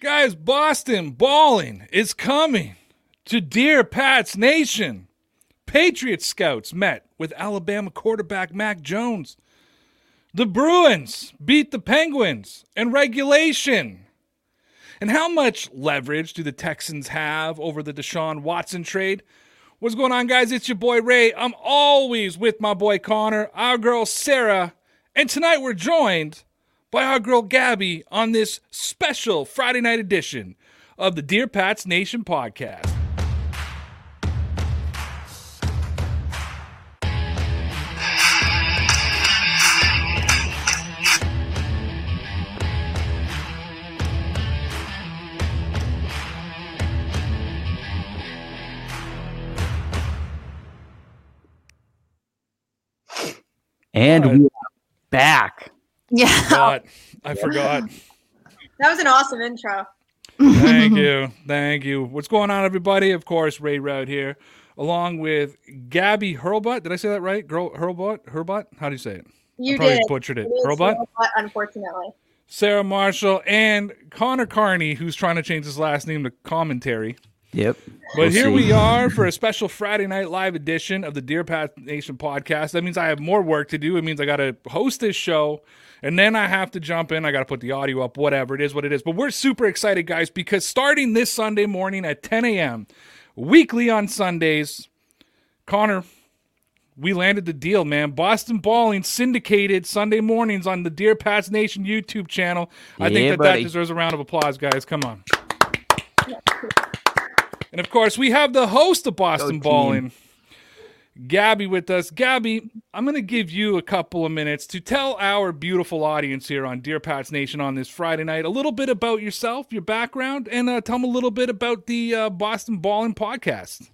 Guys, Boston balling is coming to Dear Pats Nation. Patriot scouts met with Alabama quarterback Mac Jones. The Bruins beat the Penguins in regulation. And how much leverage do the Texans have over the Deshaun Watson trade? What's going on, guys? It's your boy Ray. I'm always with my boy Connor, our girl Sarah, and tonight we're joined by our girl Gabby on this special Friday night edition of the Dear Pats Nation podcast. And we are back. Yeah. Forgot. I forgot. That was an awesome intro. Thank you. Thank you. What's going on, everybody? Of course, Ray Roud here, along with Gabby Hurlbut. Did I say that right? Girl Hurlbut? Hurlbut? How do you say it? You I probably did. butchered it. It is Hurlbut? Hurlbut, unfortunately. Sarah Marshall and Connor Carney, who's trying to change his last name to commentary. Yep. But We'll here see. we are for a special Friday night live edition of the Dear Pats Nation podcast. That means I have more work to do. It means I got to host this show, and then I have to jump in. I got to put the audio up, whatever it is, what it is. But we're super excited, guys, because starting this Sunday morning at 10 a.m., weekly on Sundays, Connor, we landed the deal, man. Boston Balling syndicated Sunday mornings on the Dear Pats Nation YouTube channel. I think that buddy. that deserves a round of applause, guys. Come on. And of course, we have the host of Boston team. Balling, Gabby, with us. Gabby, I'm going to give you a couple of minutes to tell our beautiful audience here on Dear Pats Nation on this Friday night a little bit about yourself, your background, and uh, tell them a little bit about the uh, Boston Balling podcast.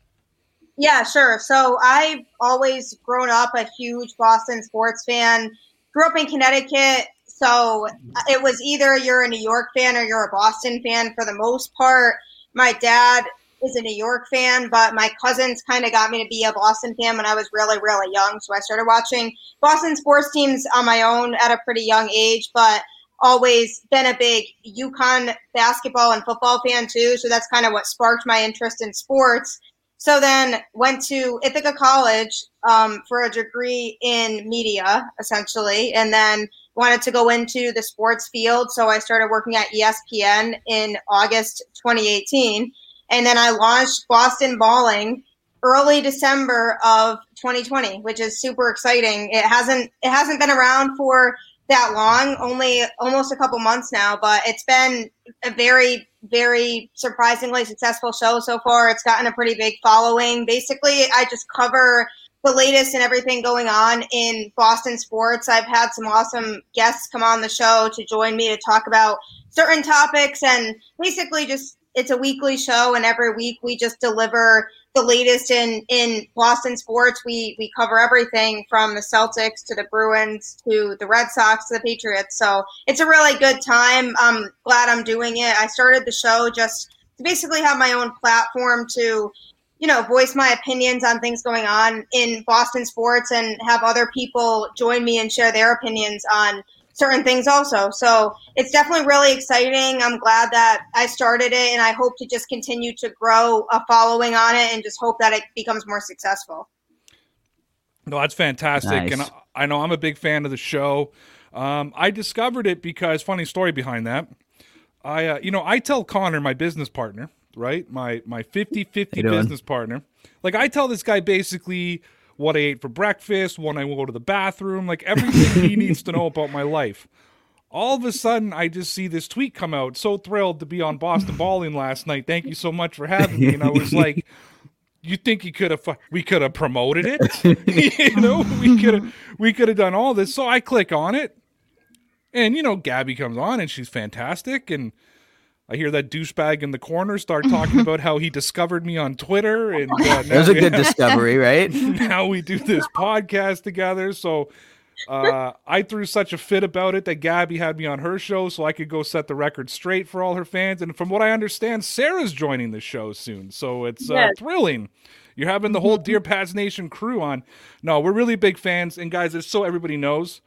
Yeah, sure. So I've always grown up a huge Boston sports fan. Grew up in Connecticut, so it was either you're a New York fan or you're a Boston fan for the most part. My dad is a New York fan, but my cousins kind of got me to be a Boston fan when I was really, really young. So I started watching Boston sports teams on my own at a pretty young age, but always been a big UConn basketball and football fan too. So that's kind of what sparked my interest in sports. So then went to Ithaca College um, for a degree in media, essentially, and then wanted to go into the sports field. So I started working at ESPN in August 2018, and then I launched Boston Balling early December of 2020, which is super exciting. It hasn't it hasn't been around for that long, only almost a couple months now, but it's been a very very surprisingly successful show so far. It's gotten a pretty big following. Basically, I just cover the latest and everything going on in Boston sports. I've had some awesome guests come on the show to join me to talk about certain topics and basically just it's a weekly show and every week we just deliver the latest in in Boston sports. We we cover everything from the Celtics to the Bruins to the Red Sox to the Patriots. So it's a really good time. I'm glad I'm doing it. I started the show just to basically have my own platform to you know voice my opinions on things going on in Boston sports and have other people join me and share their opinions on certain things also. So it's definitely really exciting. I'm glad that I started it and I hope to just continue to grow a following on it and just hope that it becomes more successful. No, that's fantastic. Nice. And I, I know I'm a big fan of the show. Um, I discovered it because, funny story behind that. I, uh, you know, I tell Connor, my business partner, right? My my 50 50 How you doing? business partner. Like, I tell this guy basically what I ate for breakfast, when I go to the bathroom, like everything he needs to know about my life. All of a sudden, I just see this tweet come out. So thrilled to be on Boston Balling last night. Thank you so much for having me. And I was like, you think you could have we could have promoted it you know we could have we could have done all this so i click on it And you know, Gabby comes on and she's fantastic and I hear that douchebag in the corner start talking about how he discovered me on Twitter, and uh, that was a good discovery, right? now we do this podcast together. So uh, I threw such a fit about it that Gabby had me on her show so I could go set the record straight for all her fans. And from what I understand, Sarah's joining the show soon, so it's uh, Yes. thrilling. You're having the whole Dear Pats Nation crew on. No, we're really big fans, and guys, just so everybody knows,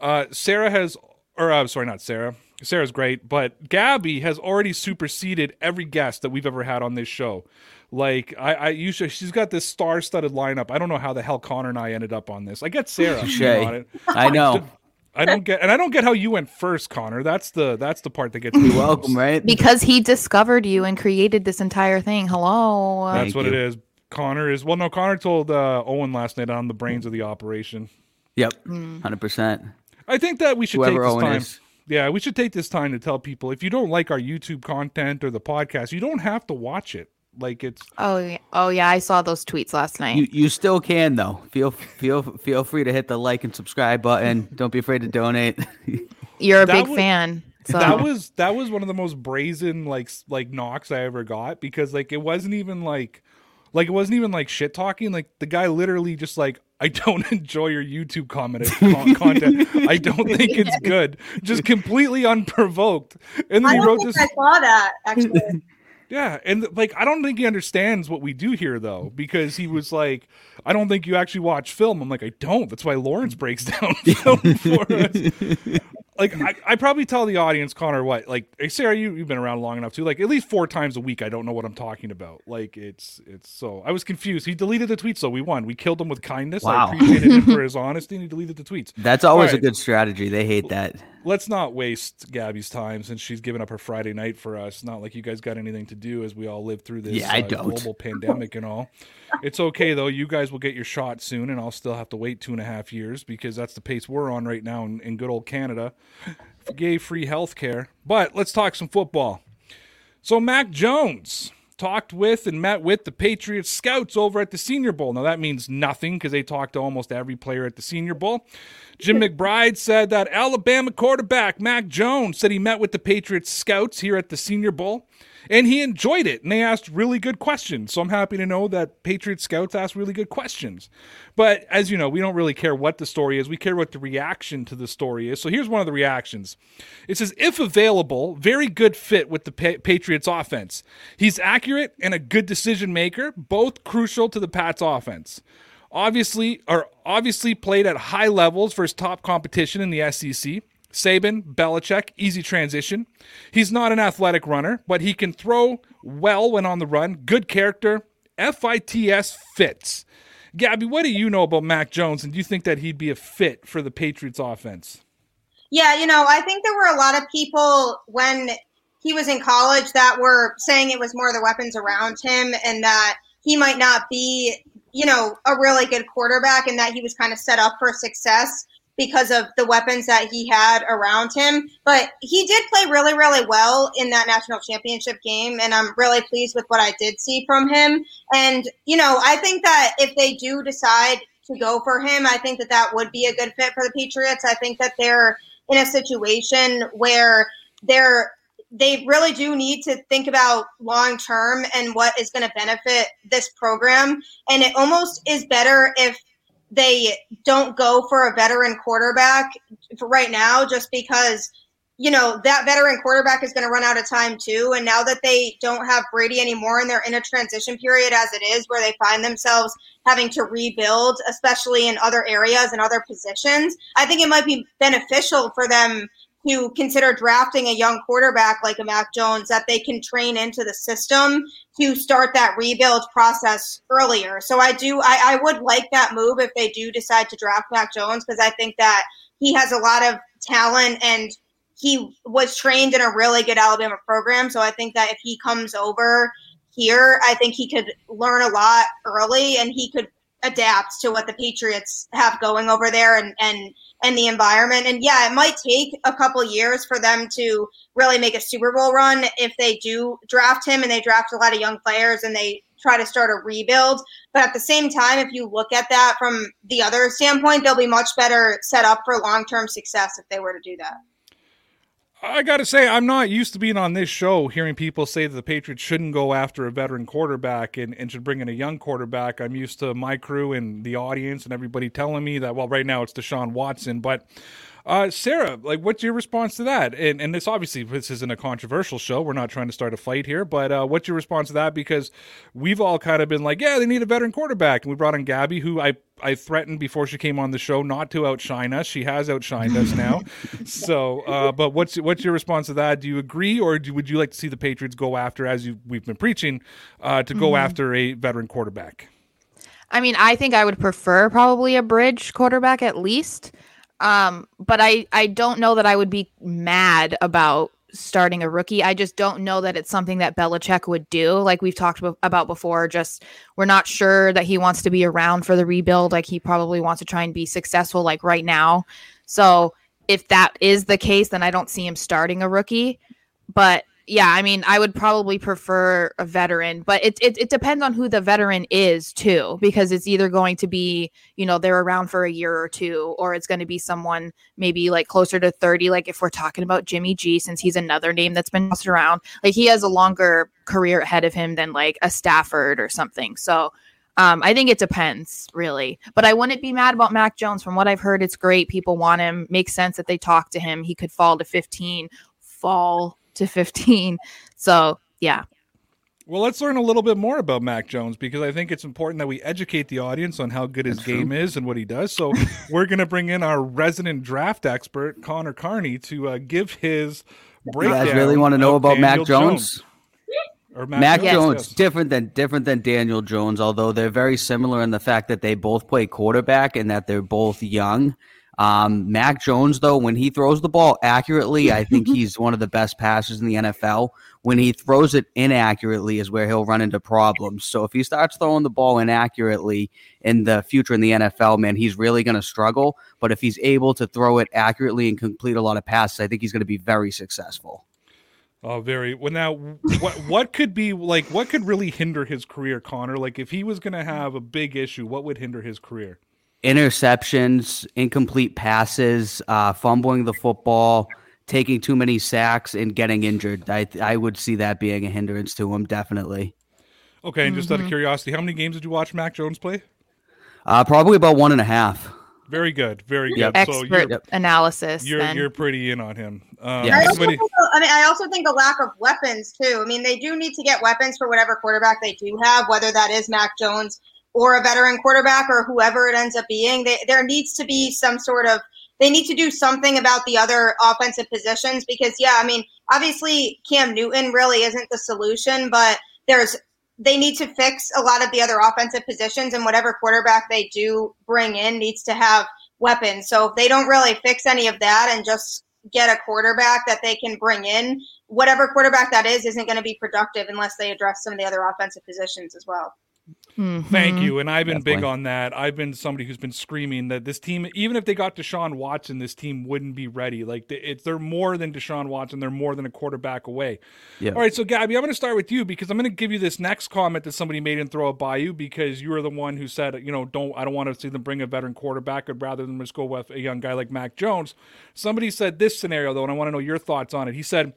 uh, Sarah has, or uh, sorry, not Sarah. Sarah's great, but Gabby has already superseded every guest that we've ever had on this show. Like I, I usually she's got this star-studded lineup. I don't know how the hell Connor and I ended up on this. I get Sarah on it. I know. I don't get, and I don't get how you went first, Connor. That's the that's the part that gets me. You're welcome, right? Because he discovered you and created this entire thing. Hello. That's Thank what you. it is. Connor is well. No, Connor told uh, Owen last night on the brains of the operation. Yep, Mm. hundred percent. I think that we should Whoever take this Owen time. is. Yeah, we should take this time to tell people if you don't like our YouTube content or the podcast, you don't have to watch it. Like it's Oh, yeah. oh yeah, I saw those tweets last night. You you still can though. Feel feel feel free to hit the like and subscribe button. Don't be afraid to donate. You're a That big was- fan. So that was that was one of the most brazen like like knocks I ever got because like it wasn't even like like it wasn't even like shit talking. Like the guy literally just like I don't enjoy your YouTube comment content. I don't think it's good. Just completely unprovoked. And then I he wrote this. I saw that actually. Yeah, and like I don't think he understands what we do here though, because he was like, "I don't think you actually watch film." I'm like, "I don't." That's why Lawrence breaks down film for us. Like I, I probably tell the audience, Connor, what like, hey, Sarah, you you've been around long enough too. Like at least four times a week, I don't know what I'm talking about. Like it's it's so I was confused. He deleted the tweets, so we won. We killed him with kindness. Wow. I appreciated him for his honesty, and he deleted the tweets. That's always Alright. a good strategy. They hate that. Let's not waste Gabby's time since she's given up her Friday night for us. Not like you guys got anything to do as we all live through this Yeah, uh, global pandemic and all. It's okay though. You guys will get your shot soon, and I'll still have to wait two and a half years because that's the pace we're on right now in, in good old Canada. Gay free healthcare. But let's talk some football. So Mac Jones talked with and met with the Patriots scouts over at the Senior Bowl. Now that means nothing because they talked to almost every player at the Senior Bowl. Jim McBride said that Alabama quarterback Mac Jones said he met with the Patriots scouts here at the Senior Bowl and he enjoyed it and they asked really good questions. So I'm happy to know that patriot scouts asked really good questions. But as you know, we don't really care what the story is. We care what the reaction to the story is. So here's one of the reactions. It says, if available, very good fit with the pa- Patriots offense. He's accurate and a good decision maker, both crucial to the Pats offense. Obviously, are obviously played at high levels for his top competition in the SEC. Saban, Belichick, easy transition. He's not an athletic runner, but he can throw well when on the run. Good character. FITS fits. Gabby, what do you know about Mac Jones, and do you think that he'd be a fit for the Patriots offense? Yeah, you know, I think there were a lot of people when he was in college that were saying it was more the weapons around him and that he might not be, you know, a really good quarterback and that he was kind of set up for success because of the weapons that he had around him. But he did play really, really well in that national championship game, and I'm really pleased with what I did see from him. And, you know, I think that if they do decide to go for him, I think that that would be a good fit for the Patriots. I think that they're in a situation where they're they really do need to think about long term and what is going to benefit this program and it almost is better if they don't go for a veteran quarterback for right now just because you know that veteran quarterback is going to run out of time too. And now that they don't have Brady anymore and they're in a transition period as it is where they find themselves having to rebuild especially in other areas and other positions i think it might be beneficial for them to consider drafting a young quarterback like a Mac Jones that they can train into the system to start that rebuild process earlier. So I do I, I would like that move if they do decide to draft Mac Jones because I think that he has a lot of talent and he was trained in a really good Alabama program. So I think that if he comes over here, I think he could learn a lot early and he could adapt to what the Patriots have going over there and and and the environment. And yeah, it might take a couple years for them to really make a Super Bowl run if they do draft him and they draft a lot of young players and they try to start a rebuild. But at the same time, if you look at that from the other standpoint, they'll be much better set up for long term success if they were to do that. I got to say, I'm not used to being on this show hearing people say that the Patriots shouldn't go after a veteran quarterback and, and should bring in a young quarterback. I'm used to my crew and the audience and everybody telling me that, well, right now it's Deshaun Watson. But uh, Sarah, like, what's your response to that? And and this obviously this isn't a controversial show. We're not trying to start a fight here, but uh, what's your response to that? Because we've all kind of been like, yeah, they need a veteran quarterback, and we brought in Gabby, who I I threatened before she came on the show not to outshine us. She has outshined us now. so, uh, but what's what's your response to that? Do you agree, or do, would you like to see the Patriots go after, as you we've been preaching, uh, to go Mhm. after a veteran quarterback? I mean, I think I would prefer probably a bridge quarterback at least. Um, but I I don't know that I would be mad about starting a rookie. I just don't know that it's something that Belichick would do. Like we've talked about before, just we're not sure that he wants to be around for the rebuild. Like he probably wants to try and be successful like right now. So if that is the case, then I don't see him starting a rookie. But yeah, I mean, I would probably prefer a veteran, but it, it it depends on who the veteran is too, because it's either going to be, you know, they're around for a year or two, or it's going to be someone maybe like closer to 30. Like if we're talking about Jimmy G, since he's another name that's been tossed around, like he has a longer career ahead of him than like a Stafford or something. So um, I think it depends, really. But I wouldn't be mad about Mac Jones. From what I've heard, it's great. People want him. Makes sense that they talk to him. He could fall to 15, fall to 15. So, yeah. Well, let's learn a little bit more about Mac Jones because I think it's important that we educate the audience on how good his That's true. game is and what he does. So we're going to bring in our resident draft expert, Connor Carney, to uh, give his You breakdown. guys really want to know of about Mac Daniel Jones? Or Mac Jones, Jones, yes. different than different than Daniel Jones, although they're very similar in the fact that they both play quarterback and that they're both young. Um, Mac Jones, though, when he throws the ball accurately, I think he's one of the best passers in the NFL. When he throws it inaccurately, is where he'll run into problems. So if he starts throwing the ball inaccurately in the future in the NFL, man, he's really going to struggle. But if he's able to throw it accurately and complete a lot of passes, I think he's going to be very successful. Oh, very. Well, now, what what could be like? What could really hinder his career, Connor? Like, if he was going to have a big issue, what would hinder his career? Interceptions, incomplete passes, uh, fumbling the football, taking too many sacks, and getting injured. I I would see that being a hindrance to him, definitely. Okay, and just out of Mm-hmm. curiosity, how many games did you watch Mac Jones play? Uh, probably about one and a half. Very good, very good. Yep. So Expert you're analysis. you're, then. you're pretty in on him. Um, Yeah. I also, somebody- think, I mean, I also think a lack of weapons too. I mean, they do need to get weapons for whatever quarterback they do have, whether that is Mac Jones or a veteran quarterback or whoever it ends up being. They, there needs to be some sort of they need to do something about the other offensive positions because yeah, I mean, obviously Cam Newton really isn't the solution, but there's they need to fix a lot of the other offensive positions and whatever quarterback they do bring in needs to have weapons. So if they don't really fix any of that and just get a quarterback that they can bring in, whatever quarterback that is isn't going to be productive unless they address some of the other offensive positions as well. Thank Mhm. you. And I've been big on that. I've been somebody who's been screaming that this team, even if they got Deshaun Watson, this team wouldn't be ready. Like they- it's they're more than Deshaun Watson. They're more than a quarterback away. Yeah. All right, so Gabby, I'm going to start with you because I'm going to give you this next comment that somebody made and throw it by you because you were the one who said, you know, don't I don't want to see them bring a veteran quarterback, I'd rather than just go with a young guy like Mac Jones. Somebody said this scenario though, and I want to know your thoughts on it. He said.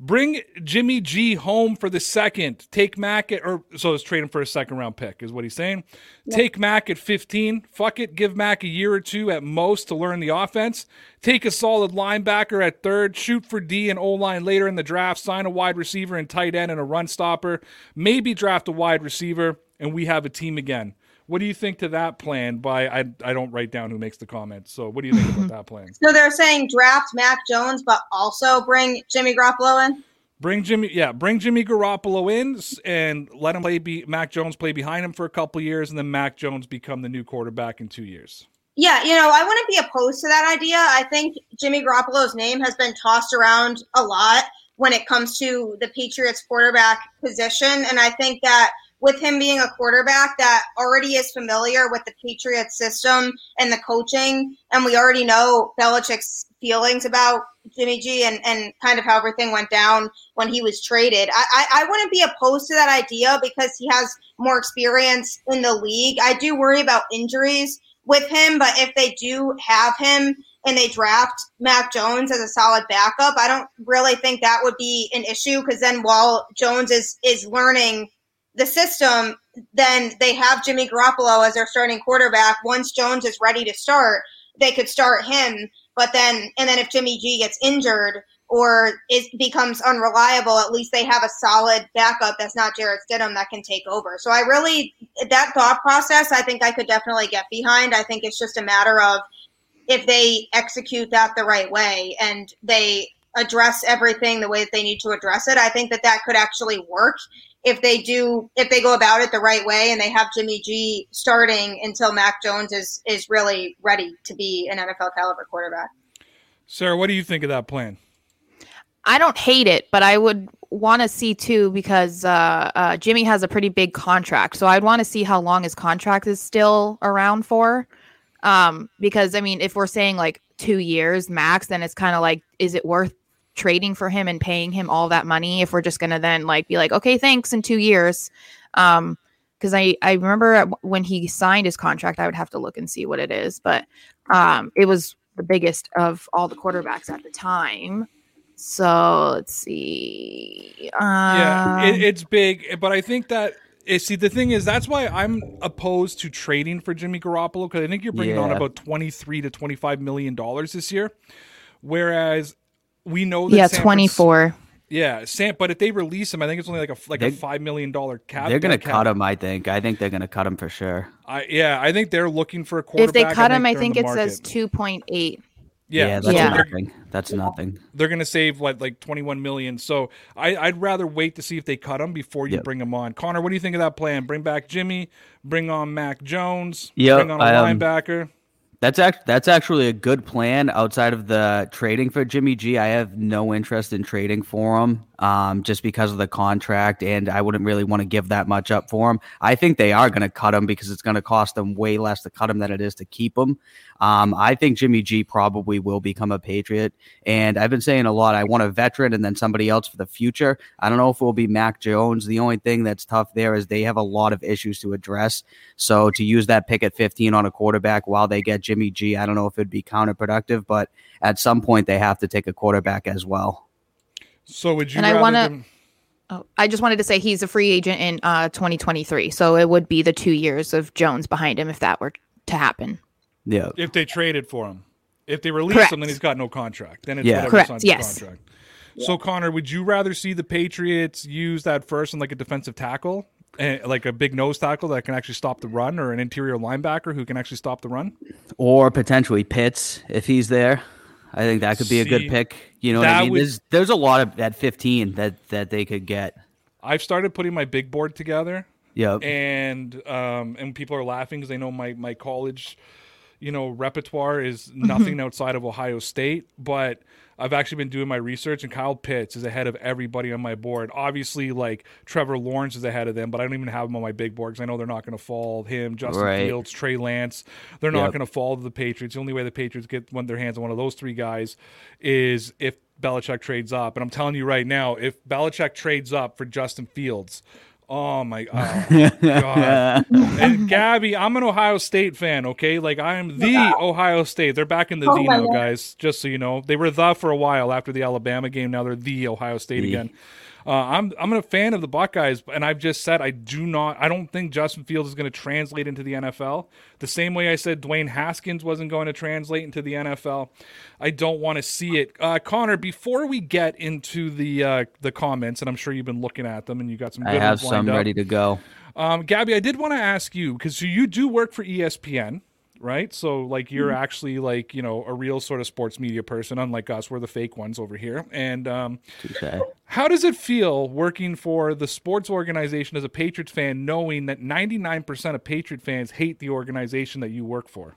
Bring Jimmy G home for the second. Take Mac at, or so it's trading for a second round pick, is what he's saying. Take Mac at 15. Fuck it. Give Mac a year or two at most to learn the offense. Take a solid linebacker at third. Shoot for D and O line later in the draft. Sign a wide receiver and tight end and a run stopper. Maybe draft a wide receiver, and we have a team again. What do you think to that plan? By I, I don't write down who makes the comments. So what do you think about that plan? So they're saying draft Mac Jones, but also bring Jimmy Garoppolo in. Bring Jimmy, yeah, bring Jimmy Garoppolo in and let him play. Be Mac Jones play behind him for a couple years, and then Mac Jones become the new quarterback in two years. Yeah, you know, I wouldn't be opposed to that idea. I think Jimmy Garoppolo's name has been tossed around a lot when it comes to the Patriots quarterback position. And I think that with him being a quarterback that already is familiar with the Patriots system and the coaching, and we already know Belichick's feelings about Jimmy G and, and kind of how everything went down when he was traded. I, I, I wouldn't be opposed to that idea because he has more experience in the league. I do worry about injuries with him, but if they do have him and they draft Mac Jones as a solid backup, I don't really think that would be an issue because then while Jones is is learning the system, then they have Jimmy Garoppolo as their starting quarterback. Once Jones is ready to start, they could start him. But then, and then if Jimmy G gets injured or it becomes unreliable, at least they have a solid backup that's not Jarrett Stidham that can take over. So I really, that thought process, I think I could definitely get behind. I think it's just a matter of if they execute that the right way and they address everything the way that they need to address it. I think that that could actually work if they do if they go about it the right way and they have Jimmy G starting until Mac Jones is is really ready to be an NFL caliber quarterback. Sarah, what do you think of that plan? I don't hate it, but I would want to see too because uh, uh, Jimmy has a pretty big contract, so I'd want to see how long his contract is still around for. Um, because I mean, if we're saying like two years max, then it's kind of like, is it worth trading for him and paying him all that money if we're just going to then like be like okay thanks in 2 years. Um because I, I remember when he signed his contract i would have to look and see what it is but um it was the biggest of all the quarterbacks at the time. So let's see um, yeah it, um, it's big but i think that eh, see the thing is that's why i'm opposed to trading for jimmy garoppolo because i think you're bringing yeah. on about 23 to 25 million dollars this year. Whereas we know that yeah, San 24. yeah, Sam. But if they release him, I think it's only like a like They- a five million dollar cap. They're gonna cap. cut him. I think. I think they're gonna cut him for sure. I, yeah, I think they're looking for a quarterback. If they cut him, I they're in think the it says 2.8. yeah, that's Yeah. nothing. That's nothing. they're gonna save what like twenty one million. So I, I'd rather wait to see if they cut him before you Yep. bring him on. Connor, what do you think of that plan? Bring back Jimmy, bring on Mac Jones, Yep, bring on a I, um, linebacker. That's act- that's actually a good plan outside of the trading for Jimmy G. I have no interest in trading for him um, just because of the contract, and I wouldn't really want to give that much up for him. I think they are going to cut him because it's going to cost them way less to cut him than it is to keep him. Um, I think Jimmy G probably will become a Patriot, and I've been saying a lot. I want a veteran and then somebody else for the future. I don't know if it will be Mac Jones. The only thing that's tough there is they have a lot of issues to address. So to use that pick at 15 on a quarterback while they get Jimmy G, I don't know if it'd be counterproductive, but at some point they have to take a quarterback as well. So would you? and I wanna- them- Oh, I just wanted to say he's a free agent in uh 2023. So it would be the two years of Jones behind him if that were to happen. Yeah. if they traded for him. If they release Correct. him, then he's got no contract. Then it's Yeah. whatever Correct, signs the yes. contract. So Connor, would you rather see the Patriots use that first in like a defensive tackle, eh, like a big nose tackle that can actually stop the run, or an interior linebacker who can actually stop the run? Or potentially Pitts if he's there. I think that could be a good pick. You know what I mean? would- There's there's a lot of at 15 that that they could get. I've started putting my big board together, Yep. and um, and people are laughing because they know my my college, you know, repertoire is nothing outside of Ohio State. But I've actually been doing my research, and Kyle Pitts is ahead of everybody on my board. Obviously, like Trevor Lawrence is ahead of them, but I don't even have him on my big board because I know they're not going to fall. Him, Justin Right. Fields, Trey Lance, they're not Yep. going to fall to the Patriots. The only way the Patriots get one their hands on one of those three guys is if Belichick trades up. And I'm telling you right now, if Belichick trades up for Justin Fields, oh my oh, god. And Gabby, I'm an Ohio State fan, okay? Like I am the Ohio State. They're back in the Oh my now, guys. Just so you know, they were the for a while after the Alabama game. Now they're the Ohio State The. again. Uh, I'm I'm a fan of the Buckeyes, and I've just said I do not. I don't think Justin Fields is going to translate into the NFL the same way I said Dwayne Haskins wasn't going to translate into the NFL. I don't want to see it. Uh, Connor, before we get into the uh, the comments, and I'm sure you've been looking at them, and you got some. Good I have ones some up. ready to go. Um, Gabby, I did want to ask you because you do work for ESPN, right? So like you're Mm-hmm. actually like you know a real sort of sports media person, unlike us. We're the fake ones over here. And um, how does it feel working for the sports organization as a Patriots fan, knowing that 99% of Patriot fans hate the organization that you work for?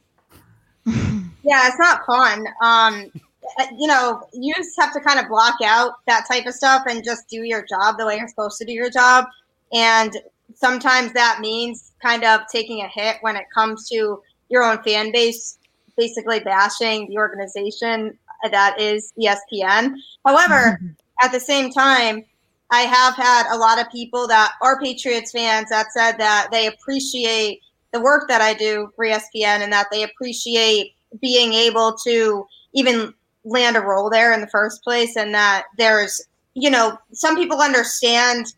Yeah, it's not fun. Um, uh, you know, you just have to kind of block out that type of stuff and just do your job the way you're supposed to do your job. And sometimes that means kind of taking a hit when it comes to your own fan base, basically bashing the organization that is ESPN. However, mm-hmm. at the same time, I have had a lot of people that are Patriots fans that said that they appreciate the work that I do for ESPN and that they appreciate being able to even land a role there in the first place, and that there's you know some people understand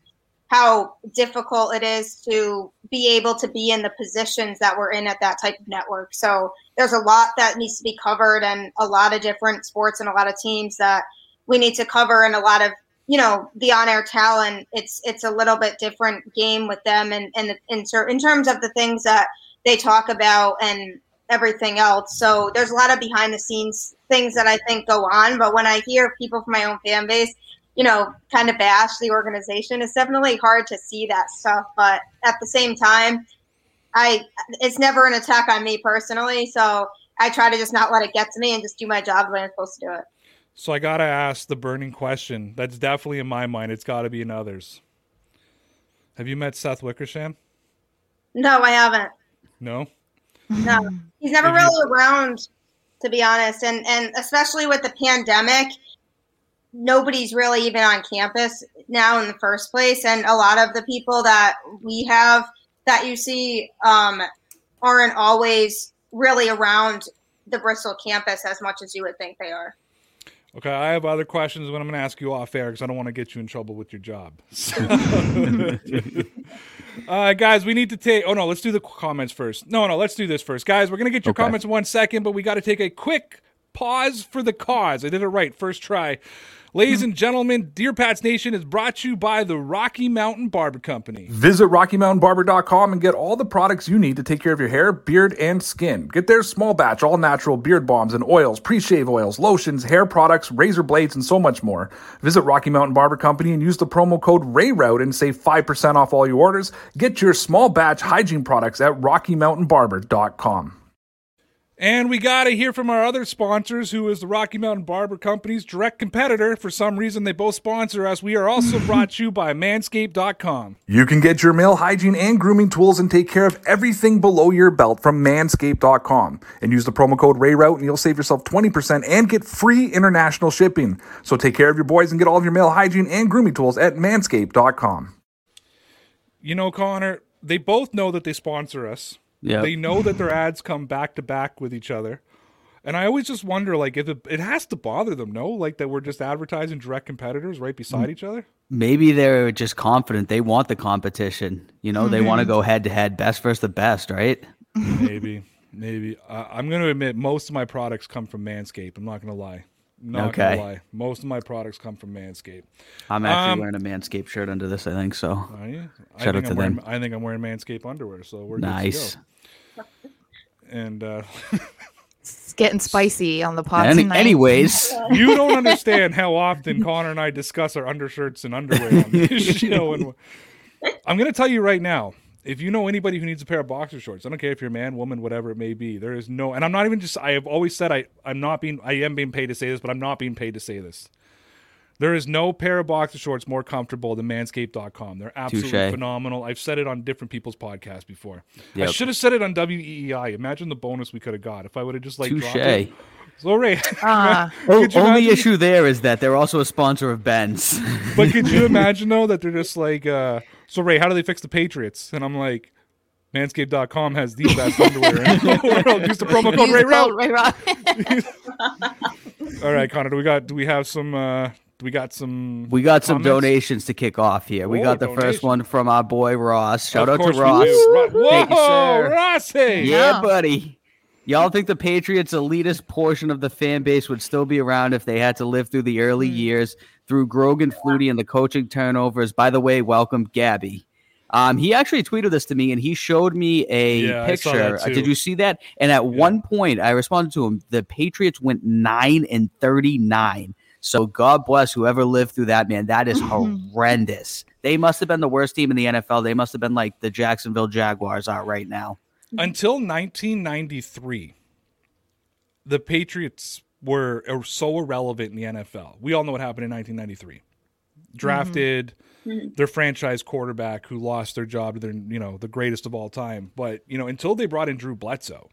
how difficult it is to be able to be in the positions that we're in at that type of network. So there's a lot that needs to be covered and a lot of different sports and a lot of teams that we need to cover and a lot of you know the on-air talent it's it's a little bit different game with them and and in, in terms of the things that they talk about and everything else so there's a lot of behind the scenes things that i think go on but when i hear people from my own fan base you know kind of bash the organization it's definitely hard to see that stuff but at the same time i it's never an attack on me personally so i try to just not let it get to me and just do my job when i'm supposed to do it so I gotta ask the burning question. That's definitely in my mind. It's got to be in others. Have you met Seth Wickersham? No, I haven't. No. No, he's never really around, to be honest, and and especially with the pandemic, nobody's really even on campus now in the first place, and a lot of the people that we have that you see um, aren't always really around the Bristol campus as much as you would think they are. Okay, I have other questions, but I'm going to ask you off air because I don't want to get you in trouble with your job. So, uh, guys, we need to take. Oh no, let's do the comments first. No, no, let's do this first, guys. We're going to get your okay. comments in one second, but we got to take a quick pause for the cause. I did it right first try. Ladies and gentlemen, Dear Pats Nation is brought to you by the Rocky Mountain Barber Company. Visit RockyMountainBarber.com and get all the products you need to take care of your hair, beard, and skin. Get their small batch, all natural beard balms and oils, pre shave oils, lotions, hair products, razor blades, and so much more. Visit Rocky Mountain Barber Company and use the promo code RAYROUTE and save 5% off all your orders. Get your small batch hygiene products at RockyMountainBarber.com. And we got to hear from our other sponsors, who is the Rocky Mountain Barber Company's direct competitor. For some reason, they both sponsor us. We are also brought to you by Manscaped.com. You can get your male hygiene and grooming tools and take care of everything below your belt from Manscaped.com. And use the promo code RAYROUTE and you'll save yourself 20% and get free international shipping. So take care of your boys and get all of your male hygiene and grooming tools at Manscaped.com. You know, Connor, they both know that they sponsor us. Yeah. They know that their ads come back to back with each other. And I always just wonder, like, if it, it, has to bother them, no? Like that we're just advertising direct competitors right beside each other. Maybe they're just confident. They want the competition. You know, they want to go head to head, best versus the best, right? maybe, maybe. Uh, I'm going to admit most of my products come from Manscaped. I'm not going to lie. Not okay. gonna lie. Most of my products come from Manscaped. I'm actually um, wearing a Manscaped shirt under this. I think so. Are you? Shout out to them. I think I'm wearing Manscaped underwear. So we're nice and uh, it's getting spicy on the pod Any, tonight. Anyways, you don't understand how often Connor and I discuss our undershirts and underwear on this show. And I'm going to tell you right now, if you know anybody who needs a pair of boxer shorts, I don't care if you're a man, woman, whatever it may be. There is no, and I'm not even just. I have always said I, I'm not being, I am being paid to say this, but I'm not being paid to say this. There is no pair of boxer shorts more comfortable than manscaped.com. They're absolutely Touché. phenomenal. I've said it on different people's podcasts before. Yep. I should have said it on WEEI. Imagine the bonus we could have got if I would have just like Touché. So Ray, uh, only imagine? issue there is that they're also a sponsor of Ben's. but could you imagine though that they're just like, uh, so Ray, how do they fix the Patriots? And I'm like, Manscaped.com has the best underwear in the world. Use the promo code Ray Route. All right, Connor, do we got? Do we have some? Uh, we got some. We got comments? some donations to kick off here. We oh, got the donation. first one from our boy Ross. Shout of out to Ross. Whoa, Thank you, sir. Rossi. Yeah, yeah, buddy. Y'all think the Patriots' elitist portion of the fan base would still be around if they had to live through the early mm. years through Grogan Flutie and the coaching turnovers? By the way, welcome Gabby. Um, he actually tweeted this to me and he showed me a yeah, picture. Uh, did you see that? And at yeah. one point, I responded to him. The Patriots went nine and thirty nine. So God bless whoever lived through that, man. That is mm-hmm. horrendous. They must have been the worst team in the NFL. They must have been like the Jacksonville Jaguars are right now. Until 1993, the Patriots were uh, so irrelevant in the NFL. We all know what happened in 1993. Drafted mm-hmm. mm-hmm. their franchise quarterback who lost their job to their, you know, the greatest of all time. But, you know, until they brought in Drew Bledsoe,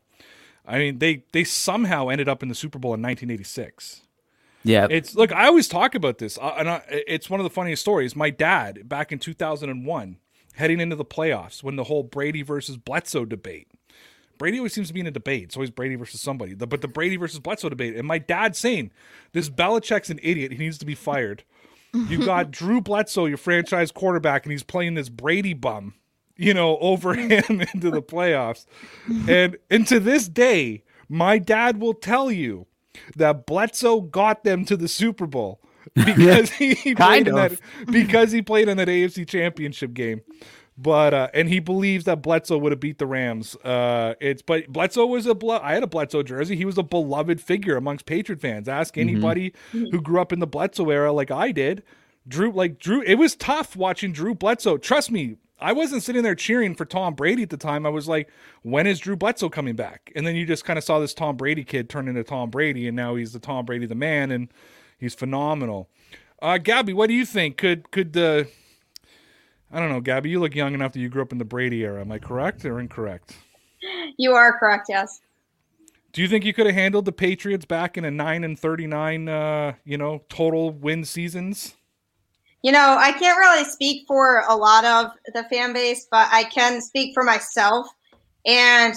I mean, they they somehow ended up in the Super Bowl in 1986. Yeah, it's look. I always talk about this, uh, and I, it's one of the funniest stories. My dad, back in 2001, heading into the playoffs, when the whole Brady versus Bledsoe debate, Brady always seems to be in a debate. It's always Brady versus somebody. The, but the Brady versus Bledsoe debate, and my dad saying this Belichick's an idiot. He needs to be fired. You got Drew Bledsoe, your franchise quarterback, and he's playing this Brady bum, you know, over him into the playoffs. And and to this day, my dad will tell you that Bledsoe got them to the Super Bowl because he played in that because he played in that AFC championship game. But uh, and he believes that Bledsoe would have beat the Rams. Uh, it's but Bledsoe was a I had a Bledsoe jersey. He was a beloved figure amongst Patriot fans. Ask anybody who grew up in the Bledsoe era, like I did. Drew, like Drew, it was tough watching Drew Bledsoe. Trust me, I wasn't sitting there cheering for Tom Brady at the time. I was like, when is Drew Bledsoe coming back? And then you just kind of saw this Tom Brady kid turn into Tom Brady, and now he's the Tom Brady the man, and he's phenomenal. Uh, Gabby, what do you think? Could could the I don't know, Gabby. You look young enough that you grew up in the Brady era. Am I correct or incorrect? You are correct. Yes. Do you think you could have handled the Patriots back in a nine and thirty nine, uh, you know, total win seasons? You know, I can't really speak for a lot of the fan base, but I can speak for myself. And,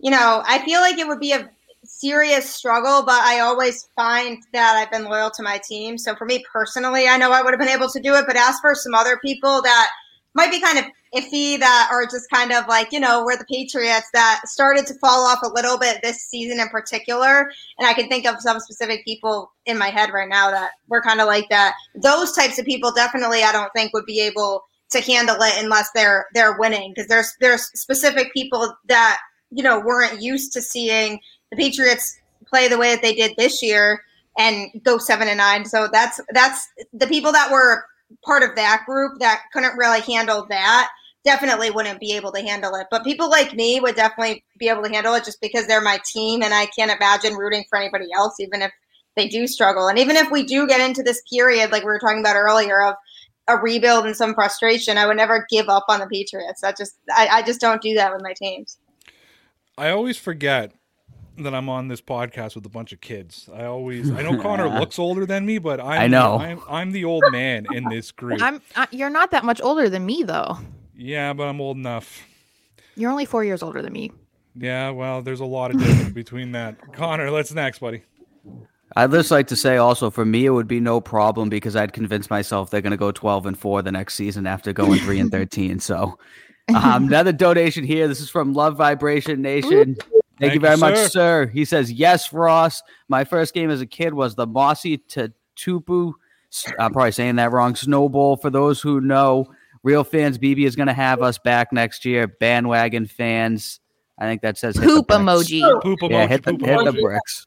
you know, I feel like it would be a serious struggle, but I always find that I've been loyal to my team. So for me personally, I know I would have been able to do it. But as for some other people that might be kind of iffy, that are just kind of like, you know, we're the Patriots that started to fall off a little bit this season in particular. And I can think of some specific people in my head right now that were kind of like that. Those types of people definitely, I don't think, would be able to handle it unless they're they're winning because there's there's specific people that you know weren't used to seeing the Patriots play the way that they did this year and go seven and nine. So that's that's the people that were part of that group that couldn't really handle that definitely wouldn't be able to handle it. But people like me would definitely be able to handle it just because they're my team and I can't imagine rooting for anybody else, even if they do struggle. And even if we do get into this period, like we were talking about earlier, of a rebuild and some frustration, I would never give up on the Patriots. That just I, I just don't do that with my teams. I always forget that I'm on this podcast with a bunch of kids. I always I know Connor looks older than me, but I'm I know. I'm, I'm the old man in this group. I'm. I, you're not that much older than me, though. yeah, but I'm old enough. You're only four years older than me. Yeah, well, there's a lot of difference between that. Connor, let's next, buddy. I'd just like to say also for me it would be no problem because I'd convince myself they're going to go 12 and 4 the next season after going 3 and 13. So um, another donation here. This is from Love Vibration Nation. Thank, Thank you very you, much, sir. sir. He says, "Yes, Ross. My first game as a kid was the Mosi Tatupu. I'm probably saying that wrong. Snowball. For those who know, real fans, BB is going to have us back next year. Bandwagon fans. I think that says hit Poop emoji. Poop emoji. Yeah, hit the, hit the bricks.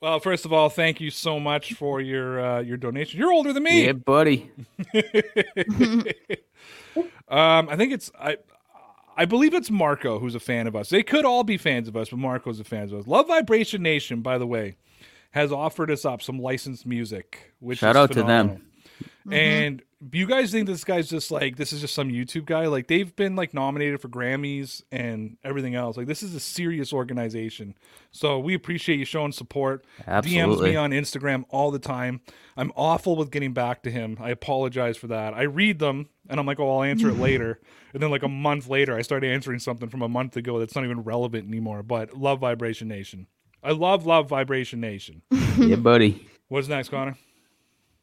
Well, first of all, thank you so much for your uh, your donation. You're older than me. Yeah, buddy. Um, I think it's I. I believe it's Marco who's a fan of us. They could all be fans of us, but Marco's a fan of us. Love Vibration Nation, by the way, has offered us up some licensed music. Which Shout is out to them. Phenomenal. And you guys think this guy's just like this is just some YouTube guy? Like they've been like nominated for Grammys and everything else. Like this is a serious organization. So we appreciate you showing support. DMs me on Instagram all the time. I'm awful with getting back to him. I apologize for that. I read them and I'm like, oh, I'll answer it later. And then like a month later, I start answering something from a month ago that's not even relevant anymore. But love Vibration Nation. I love love Vibration Nation. yeah, buddy. What's next, Connor?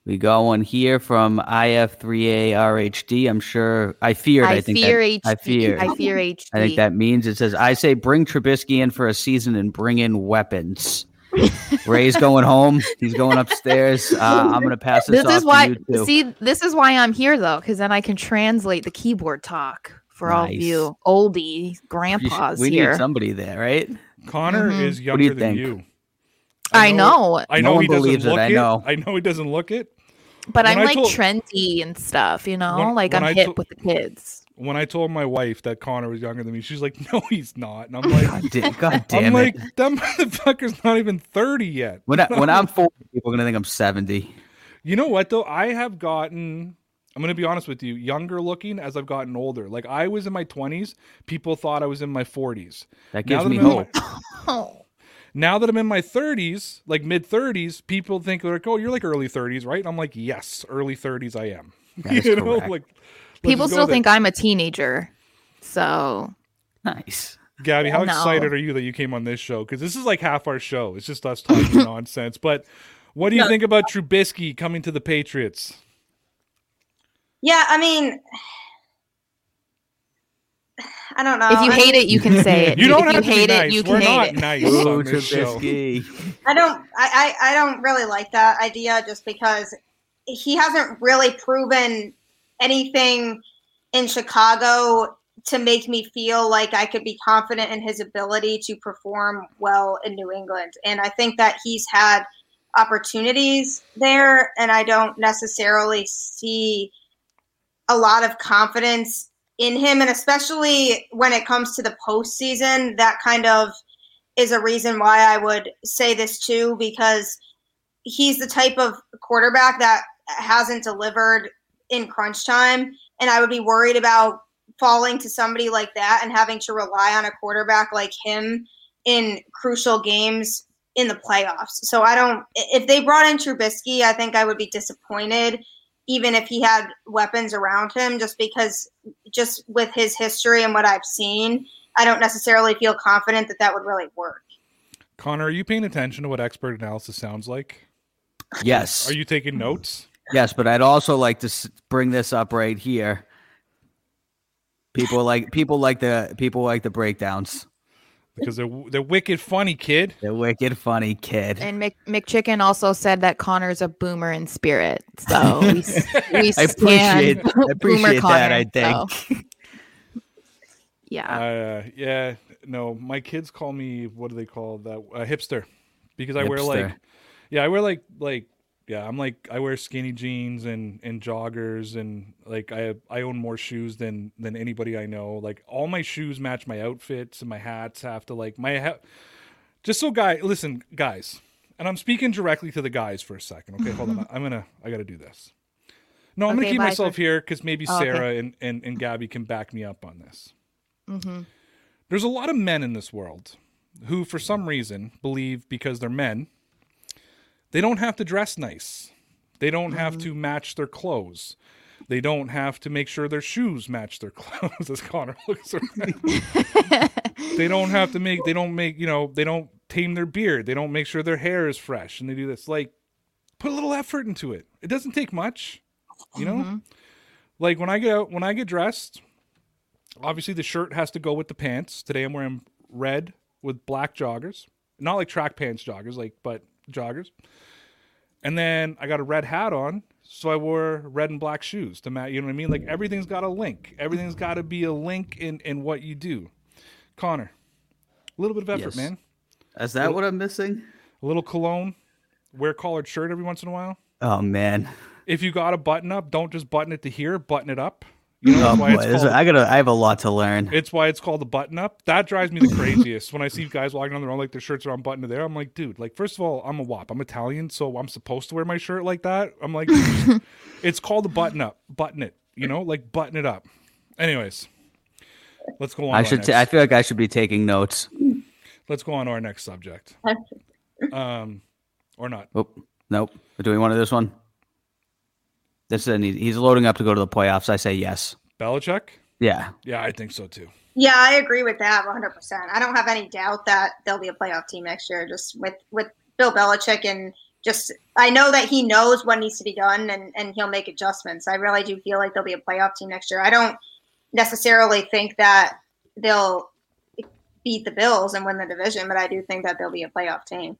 We got one here from IF3ARHD. I'm sure. I feared. I, I think fear that, HD. I fear. I fear HD. I think that means it says, "I say bring Trubisky in for a season and bring in weapons." Ray's going home. He's going upstairs. Uh, I'm going to pass this, This off is why. to you. See, this is why I'm here though, because then I can translate the keyboard talk for all of you oldie You should- grandpas we here. need somebody there, right? Connor Mhm. is What younger do you than think? you. I know, I No know one he doesn't believes it, look I it. know. I know he doesn't look it. but When I'm I like told- trendy and stuff. You know, When- like when I'm I hip told- with the kids. When I told my wife that Connor was younger than me, she's like, "No, he's not." And I'm like, God, da- God I'm damn like, it! that motherfucker's not even 30 yet. When I, when I'm 40, people are going to think I'm 70. You know what though? I have gotten I'm going to be honest with you, younger looking as I've gotten older. Like I was in my 20s, people thought I was in my 40s. That gives that me hope. my- now that I'm in my 30s, like mid 30s, people think like, "Oh, you're like early 30s, right?" And I'm like, "Yes, early 30s I am." That is you know, correct. like people still think I'm a teenager. So Nice. Gabby, how No. excited are you that you came on this show? Because this is like half our show. It's just us talking nonsense. But what do you No. think about Trubisky coming to the Patriots? Yeah, I mean, I don't know. if you hate it, you can say it. You don't if have you to hate be it, nice. you We're can not hate it. nice Ooh, on this show. I don't. I, I I don't really like that idea just because he hasn't really proven anything in Chicago to make me feel like I could be confident in his ability to perform well in New England. And I think that he's had opportunities there, and I don't necessarily see a lot of confidence in him. And especially when it comes to the postseason, that kind of is a reason why I would say this too, because he's the type of quarterback that hasn't delivered in crunch time. And I would be worried about falling to somebody like that and having to rely on a quarterback like him in crucial games in the playoffs. So I don't, if they brought in Trubisky, I think I would be disappointed, even if he had weapons around him, just because, just with his history and what I've seen, I don't necessarily feel confident that that would really work. Connor, are you paying attention to what expert analysis sounds like? Yes. Are you taking notes? Yes, but I'd also like to bring this up right here. People like people like the people like the breakdowns. Because they're they're wicked funny, kid. The wicked funny kid. And Mc, McChicken also said that Connor's a boomer in spirit. So we, we I appreciate I appreciate that. I think. so. Yeah. Uh, yeah, no, my kids call me what do they call that? A hipster, because I wear like, yeah, I wear like like yeah, I'm like I wear skinny jeans and and joggers and like I I own more shoes than than anybody I know. Like all my shoes match my outfits and my hats have to like my ha- just so guy listen guys, and I'm speaking directly to the guys for a second. Okay, hold on, I'm gonna I got to do this. No, I'm gonna keep myself here because maybe Oh, okay. Sarah and, and and Gabby can back me up on this hmm there's a lot of men in this world who for some reason believe because they're men they don't have to dress nice. They don't have mm-hmm. to match their clothes. They don't have to make sure their shoes match their clothes as connor looks around they don't have to make they don't make you know they don't tame their beard. They don't make sure their hair is fresh and they do this. Like put a little effort into it. It doesn't take much you know? Mm-hmm. Like when i get out when i get dressed obviously the shirt has to go with the pants. Today I'm wearing red with black joggers. Not like track pants joggers, like but joggers. And then I got a red hat on, so I wore red and black shoes to match. You know what I mean? Like everything's got a link. Everything's got to be a link in in what you do. Connor, a little bit of effort, Yes. man. Is that what I'm missing? A little cologne. Wear a collared shirt every once in a while. Oh man. If you got a button up, don't just button it to here. Button it up. You know Oh why boy. called I gotta I have a lot to learn. It's why it's called a button up. That drives me the craziest when I see guys walking on their own like their shirts are unbuttoned to there. I'm like, dude, like first of all, I'm a wop. I'm Italian, so I'm supposed to wear my shirt like that. I'm like, it's called a button up. Button it. You know, like button it up. Anyways, let's go on. I should. next- T- I feel like I should be taking notes. let's go on to our next subject. Um, or not. Oh, nope. Do we want to do this one? This is he's loading up to go to the playoffs. I say yes. Belichick. Yeah. Yeah, I think so too. Yeah, I agree with that 100%. I don't have any doubt that they'll be a playoff team next year just with with Bill Belichick and just I know that he knows what needs to be done and and he'll make adjustments. I really do feel like they'll be a playoff team next year. I don't necessarily think that they'll beat the Bills and win the division, but I do think that they'll be a playoff team.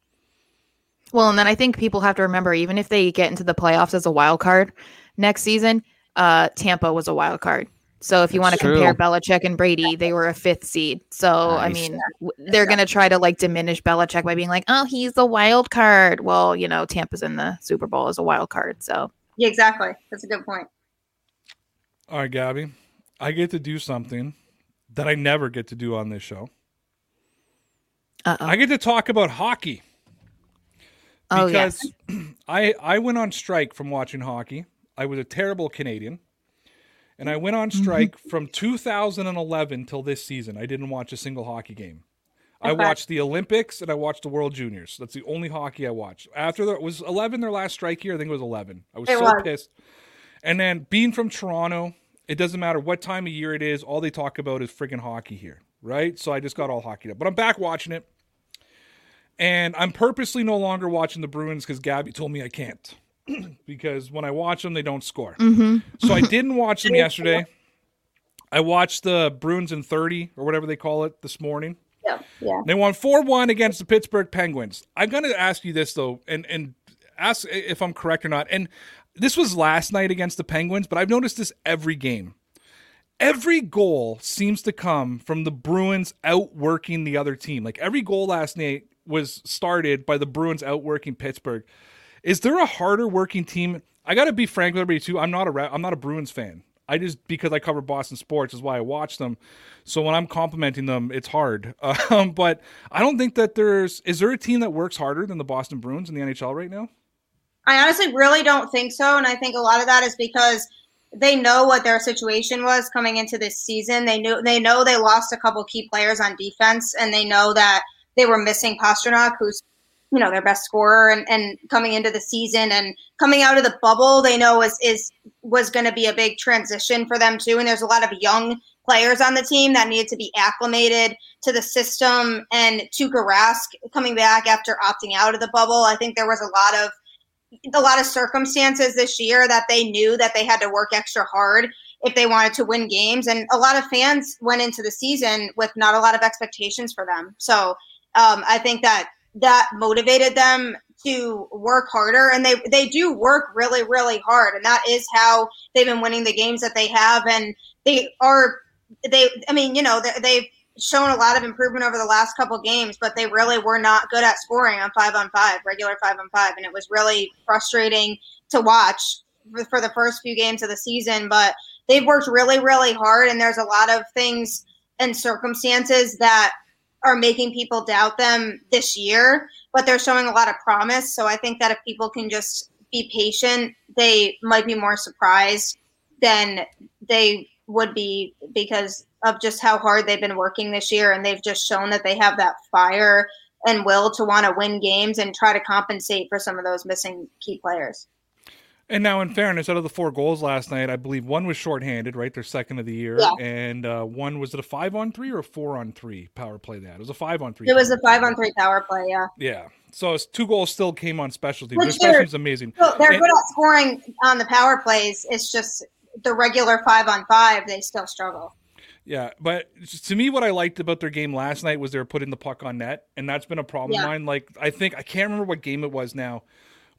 Well, and then I think people have to remember, even if they get into the playoffs as a wild card next season, uh, Tampa was a wild card. So if you want to compare true. Belichick and Brady, they were a fifth seed. So I mean, they're going to try to like diminish Belichick by being like, "Oh, he's the wild card." Well, you know, Tampa's in the Super Bowl as a wild card. So Yeah, exactly. That's a good point. All right, Gabby. I get to do something that I never get to do on this show. uh I get to talk about hockey. Oh, because I I went on strike from watching hockey. I was a terrible Canadian. And I went on Mm-hmm. strike from 2011 till this season. I didn't watch a single hockey game. I watched the Olympics and I watched the World Juniors. That's the only hockey I watched. After that was 11 their last strike year. I think it was 11. I was It so was. pissed. And then being from Toronto, it doesn't matter what time of year it is. All they talk about is friggin' hockey here. right? So I just got all hockeyed up. But I'm back watching it. And I'm purposely no longer watching the Bruins because Gabby told me I can't. because when I watch them, they don't score. Mm-hmm. So I didn't watch them yesterday. I watched the Bruins in 30 or whatever they call it this morning. Yeah, yeah. They won 4 1 against the Pittsburgh Penguins. I'm going to ask you this, though, and, and ask if I'm correct or not. And this was last night against the Penguins, but I've noticed this every game. Every goal seems to come from the Bruins outworking the other team. Like every goal last night was started by the Bruins outworking Pittsburgh. Is there a harder working team? I got to be frank with everybody too. I'm not a I'm not a Bruins fan. I just because I cover Boston sports is why I watch them. So when I'm complimenting them, it's hard. Um, but I don't think that there's is there a team that works harder than the Boston Bruins in the NHL right now? I honestly really don't think so, and I think a lot of that is because they know what their situation was coming into this season. They knew they know they lost a couple key players on defense, and they know that they were missing Pastrnak, who's you know their best scorer, and, and coming into the season and coming out of the bubble, they know is is was going to be a big transition for them too. And there's a lot of young players on the team that needed to be acclimated to the system. And Tuukka Rask coming back after opting out of the bubble, I think there was a lot of a lot of circumstances this year that they knew that they had to work extra hard if they wanted to win games. And a lot of fans went into the season with not a lot of expectations for them. So um, I think that that motivated them to work harder and they they do work really really hard and that is how they've been winning the games that they have and they are they i mean you know they, they've shown a lot of improvement over the last couple games but they really were not good at scoring on five on five regular five on five and it was really frustrating to watch for the first few games of the season but they've worked really really hard and there's a lot of things and circumstances that are making people doubt them this year, but they're showing a lot of promise. So I think that if people can just be patient, they might be more surprised than they would be because of just how hard they've been working this year. And they've just shown that they have that fire and will to want to win games and try to compensate for some of those missing key players. And now, in fairness, out of the four goals last night, I believe one was shorthanded, right? Their second of the year, Yeah. and uh, one was it a five on three or a four on three power play? That it was a five on three. It was a five on three power play, yeah. Yeah. So it's two goals still came on specialty. Which Their they're- specialty is amazing. So they're And- good at scoring on the power plays. It's just the regular five on five, they still struggle. Yeah, but to me, what I liked about their game last night was they were putting the puck on net, and that's been a problem Yeah. of mine. Like I think I can't remember what game it was now,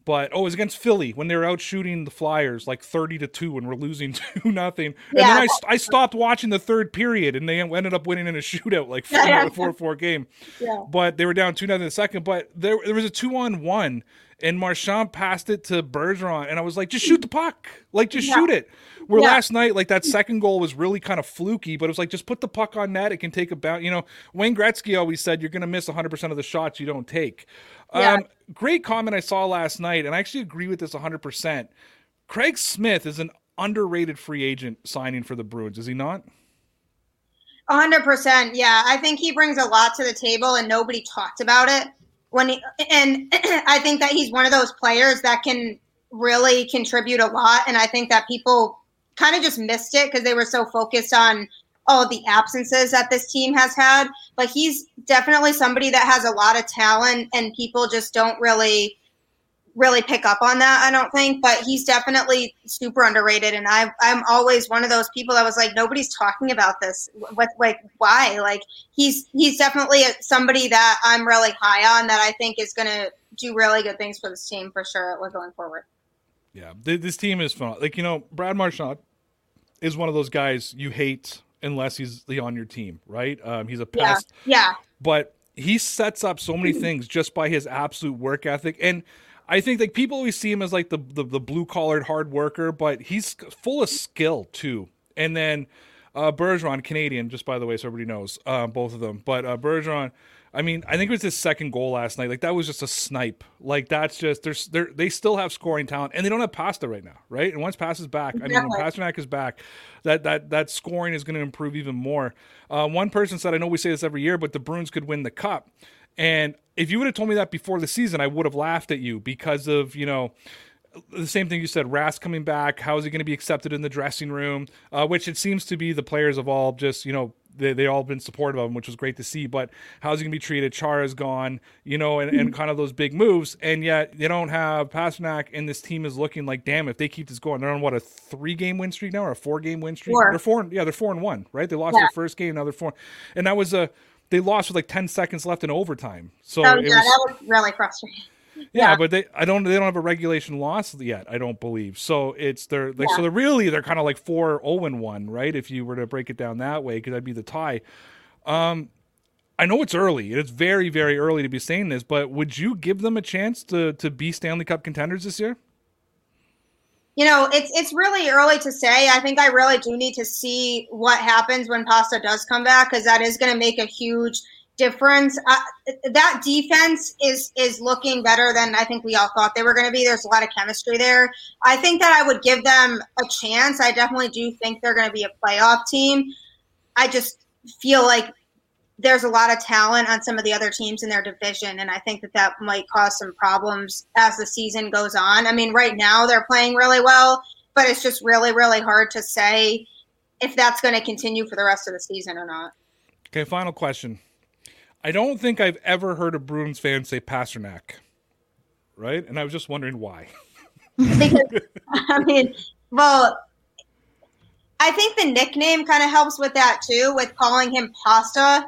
but oh, it was against Philly when they were out shooting the Flyers like thirty to two, and we're losing two nothing. And then I, I stopped watching the third period, and they ended up winning in a shootout, like four four four game. Yeah. But they were down two nothing in the second. But there there was a two on one, and Marchand passed it to Bergeron, and I was like, just shoot the puck, like just Yeah. shoot it. Where Yeah. last night, like that second goal was really kind of fluky, but it was like just put the puck on net. It can take a bounce. You know, Wayne Gretzky always said you're going to miss 100 percent of the shots you don't take. Yeah. Um, great comment I saw last night, and I actually agree with this 100. percent Craig Smith is an underrated free agent signing for the Bruins, is he not? Hundred percent. Yeah, I think he brings a lot to the table, and nobody talked about it when he. And I think that he's one of those players that can really contribute a lot. And I think that people kind of just missed it because they were so focused on all of the absences that this team has had. But he's definitely somebody that has a lot of talent, and people just don't really really pick up on that i don't think but he's definitely super underrated and i i'm always one of those people that was like nobody's talking about this what like why like he's he's definitely somebody that i'm really high on that i think is going to do really good things for this team for sure going forward Yeah, this team is fun. Like you know, Brad Marchand is one of those guys you hate unless he's on your team, right? Um, he's a yeah pest. yeah but he sets up so many things just by his absolute work ethic and I think like people always see him as like the the, the blue collared hard worker, but he's full of skill too. And then uh, Bergeron, Canadian, just by the way, so everybody knows, uh, both of them. But uh, Bergeron, I mean, I think it was his second goal last night. Like that was just a snipe. Like that's just there's they they still have scoring talent, and they don't have Pasta right now, right? And once Pasta's back, I mean, when Pastrnak is back, that that that scoring is going to improve even more. Uh, one person said, I know we say this every year, but the Bruins could win the cup. And if you would have told me that before the season, I would have laughed at you because of, you know, the same thing you said, Rask coming back. How is he going to be accepted in the dressing room? Uh, which it seems to be the players have all just, you know, they they all been supportive of him, which was great to see. But how's he gonna be treated? Chara's gone, you know, and, and kind of those big moves, and yet they don't have Pastrnak, and this team is looking like, damn, if they keep this going, they're on what a three game win streak now or a four game win streak? Four. They're four, yeah, they're four and one, right? They lost Yeah. their first game, now they're four, and that was a they lost with like ten seconds left in overtime. So it yeah, was, that was really frustrating. yeah, Yeah. but they I don't they don't have a regulation loss yet. I don't believe. So it's they're like so they're really they're kind of like four zero and one, right? If you were to break it down that way, because that'd be the tie. Um, I know it's early. It's very very early to be saying this, but would you give them a chance to to be Stanley Cup contenders this year? You know, it's it's really early to say. I think I really do need to see what happens when Pasta does come back because that is going to make a huge difference. Uh, that defense is is looking better than I think we all thought they were going to be. There's a lot of chemistry there. I think that I would give them a chance. I definitely do think they're going to be a playoff team. I just feel like there's a lot of talent on some of the other teams in their division, and I think that that might cause some problems as the season goes on. I mean, right now they're playing really well, but it's just really, really hard to say if that's going to continue for the rest of the season or not. Okay, final question. I don't think I've ever heard a Bruins fan say Pastrnak, right? And I was just wondering why. Because, I mean, well, I think the nickname kind of helps with that too, with calling him Pasta.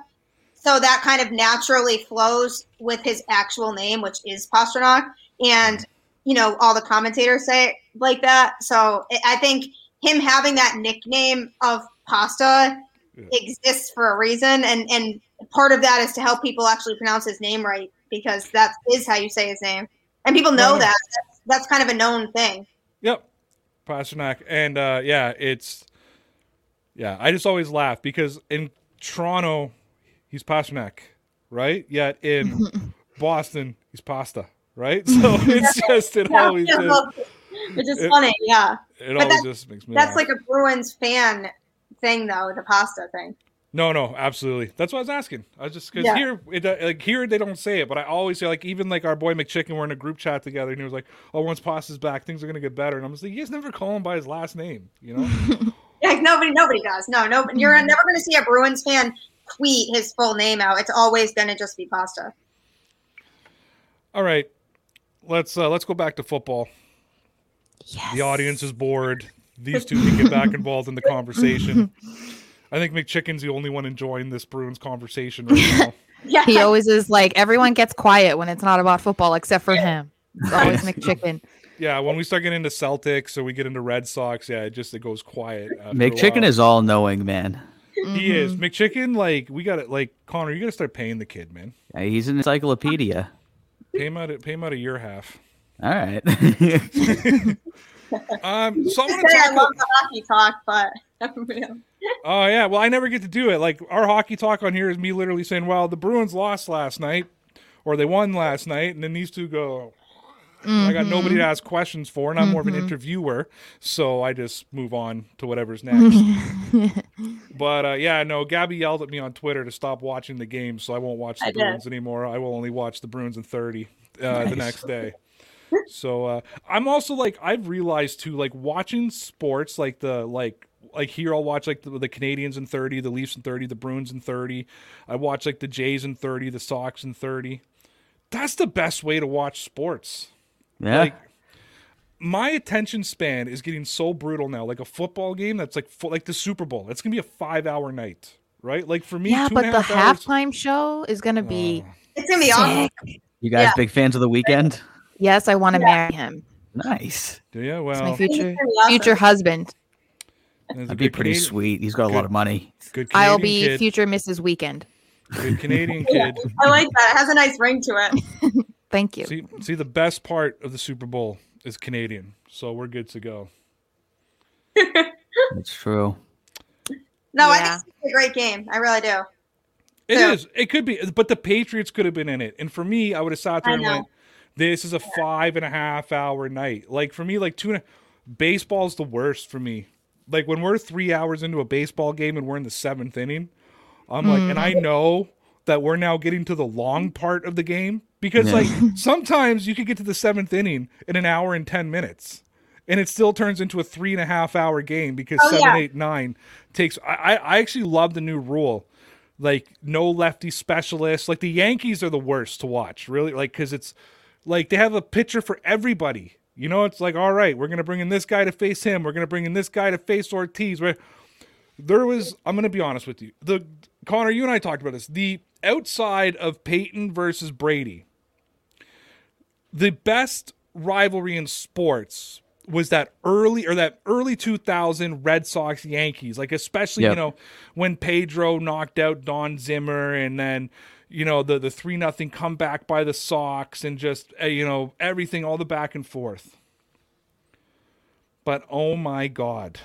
So that kind of naturally flows with his actual name, which is Pastrnak. And, you know, all the commentators say it like that. So I- think him having that nickname of Pasta Yeah. exists for a reason. And, and part of that is to help people actually pronounce his name right, because that is how you say his name. And people know Yeah. that. That's, that's kind of a known thing. Yep, Pastrnak, and uh, yeah, it's yeah. I just always laugh because in Toronto, he's Pastrnak, right? Yet in Boston, he's pasta, right? So it's just it Yeah, always yeah, just, well, which is it- funny, yeah. it but always just makes me That's laugh. like a Bruins fan thing, though, the pasta thing. No, no, absolutely. That's what I was asking. I was just because Yeah. here, it, uh, like here, they don't say it, but I always say like even like our boy McChicken, we're in a group chat together, and he was like, "Oh, once Pasta's back, things are gonna get better." And I'm just like, "You guys never call him by his last name, you know?" Like nobody, nobody does. No, no, you're never going to see a Bruins fan tweet his full name out. It's always going to just be pasta. All right, let's uh, let's go back to football. Yes. The audience is bored. These two can get back involved in the conversation. I think McChicken's the only one enjoying this Bruins conversation right now. Yeah, He always is like everyone gets quiet when it's not about football except for him. It's always McChicken. Yeah, when we start getting into Celtics or we get into Red Sox, yeah, it just it goes quiet. after a McChicken is all knowing, man. He is Mm-hmm. McChicken. Like we got it. like Connor. You got to start paying the kid, man. Yeah, He's an encyclopedia. Pay him out. Pay him out a year half. All right. Um, so I want I to say I talk. love the hockey talk, but Oh yeah, well I never get to do it. Like our hockey talk on here is me literally saying, "Well, the Bruins lost last night, or they won last night," and then these two go. I got nobody to ask questions for, and I'm more of an interviewer, so I just move on to whatever's next. but uh, yeah, no, Gabby yelled at me on Twitter to stop watching the game, so I won't watch the I did. Bruins anymore. I will only watch the Bruins in 30 uh, the next day. So uh, I'm also like I've realized too, like watching sports, like the like like here I'll watch like the, the Canadiens in 30, the Leafs in 30, the Bruins in 30. I watch like the Jays in 30, the Sox in 30. That's the best way to watch sports. Yeah. Like my attention span is getting so brutal now. Like a football game that's like fo- like the Super Bowl. It's gonna be a five hour night, right? Like for me, Yeah, two but and a the hours- halftime show is gonna be oh. it's gonna be awesome. sick. you guys yeah. big fans of the Weeknd? Yes, I want to marry him. Nice. Do you? It's my future It's gonna be awesome. future husband. there's a That'd be good pretty Canadian- sweet. He's got a lot of money. Good I'll be kid. future Mrs. Weeknd. Good Canadian kid. I like that. It has a nice ring to it. Thank you. See, see, the best part of the Super Bowl is Canadian, so we're good to go. That's true. No, I think it's a great game. I really do. It Yeah. is. It could be, but the Patriots could have been in it. And for me, I would have sat there I and know. went, "This is a five and a half hour night." Like for me, like two and a, baseball's the worst for me. Like when we're three hours into a baseball game and we're in the seventh inning, I'm like, and I mm. know that we're now getting to the long part of the game because Yeah. like sometimes you could get to the seventh inning in an hour and ten minutes. and it still turns into a three and a half hour game because Oh, seven, yeah. eight, nine takes. I, I I actually love the new rule, like no lefty specialists. Like the Yankees are the worst to watch, really, like because it's like they have a pitcher for everybody. You know, it's like all right, we're gonna bring in this guy to face him. We're gonna bring in this guy to face Ortiz. Where there was, I'm gonna be honest with you, the Connor, you and I talked about this. The outside of Peyton versus Brady, the best rivalry in sports was that early or that early 2000 Red Sox Yankees like especially you know when Pedro knocked out Don Zimmer and then you know the the 3 nothing comeback by the Sox and just uh, you know everything all the back and forth. But oh my god.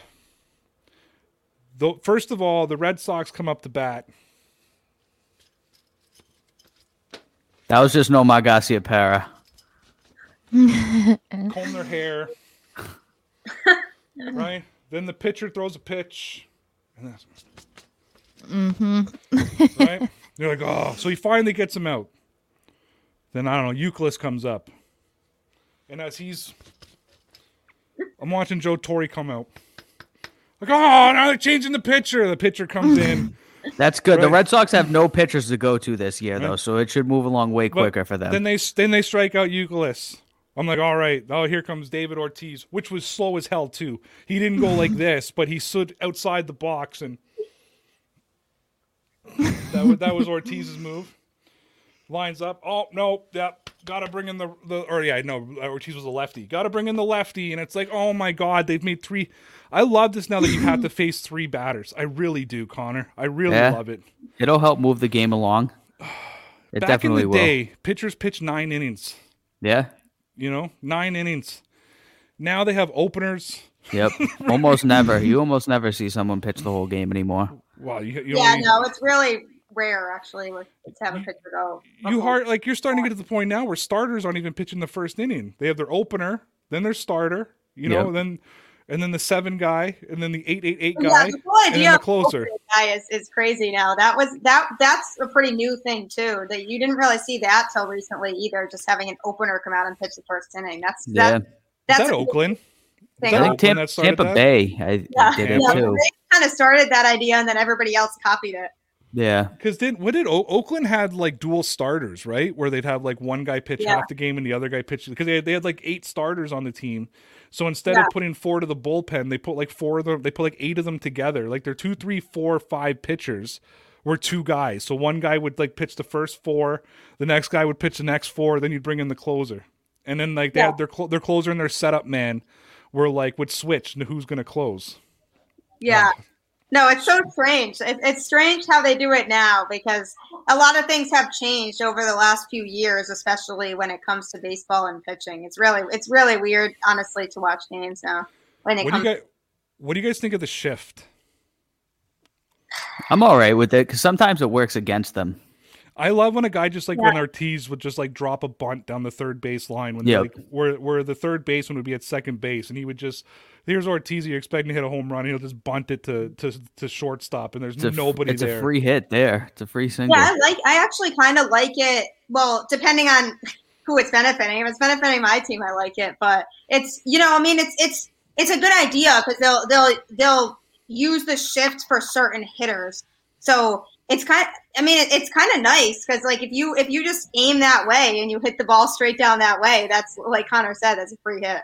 The, first of all the Red Sox come up to bat. That was just no Garciaparra. Comb their hair. right? Then the pitcher throws a pitch. And that's mm-hmm. right? They're like, oh, so he finally gets him out. Then I don't know, Youkilis comes up. And as he's I'm watching Joe Torre come out. Like, oh, now they're changing the pitcher. The pitcher comes in. That's good. The Red Sox have no pitchers to go to this year, though, so it should move along way But quicker for them. Then they then they strike out Youkilis. I'm like, all right, oh here comes David Ortiz, which was slow as hell too. He didn't go like this, but he stood outside the box and that was, that was Ortiz's move. Lines up. Oh no, yep. Gotta bring in the the or yeah, no, Ortiz was a lefty. Gotta bring in the lefty, and it's like, oh my god, they've made three. I love this now that you have to face three batters. I really do, Connor. I really Yeah. love it. It'll help move the game along. It Back definitely in the will. day, pitchers pitch nine innings. Yeah. You know, nine innings. Now they have openers. Yep. almost never. You almost never see someone pitch the whole game anymore. Wow, you, you Yeah, only- no, it's really rare actually with to have a pitcher go. you hard like you're starting to get to the point now where starters aren't even pitching the first inning. They have their opener, then their starter, you know, Yep. then and then the seven guy, and then the eight eight eight Yeah, guy, the whole and idea then the closer. guy is, is crazy now. That was that that's a pretty new thing too. That you didn't really see that till recently either. Just having an opener come out and pitch the first inning. That's Yeah. that, Is that's that Oakland? thing. I think Tampa, that Tampa that? Bay I Yeah, did it yeah, too. they kind of started that idea and then everybody else copied it. Yeah. Because did what did o- Oakland had like dual starters, right? Where they'd have like one guy pitch Yeah. half the game and the other guy pitch because they had, they had like eight starters on the team. So instead Yeah. of putting four to the bullpen, they put like four of them. They put like eight of them together. Like they're two, three, four, five pitchers were two guys. So one guy would like pitch the first four, the next guy would pitch the next four, then you'd bring in the closer, and then like they Yeah. had their cl- their closer and their setup man were like would switch to who's gonna close. Yeah. Uh, No, it's so strange. It, it's strange how they do it now because a lot of things have changed over the last few years, especially when it comes to baseball and pitching. It's really, it's really weird, honestly, to watch games now. When it What do comes, you guys? What do you guys think of the shift? I'm all right with it because sometimes it works against them. I love when a guy just like Yeah. when Ortiz would just like drop a bunt down the third base line when Yep. like where where the third baseman would be at second base and he would just here's Ortiz you're expecting to hit a home run he'll just bunt it to to, to shortstop and there's It's a, f- nobody it's there. a free hit there. It's a free single. yeah, I like. I actually kind of like it. Well, depending on who it's benefiting. If it's benefiting my team, I like it. But it's you know, I mean, it's it's it's a good idea because they'll they'll they'll use the shift for certain hitters. So it's kind. Of, I mean, it, it's kind of nice because like if you if you just aim that way and you hit the ball straight down that way, that's like Connor said, that's a free hit.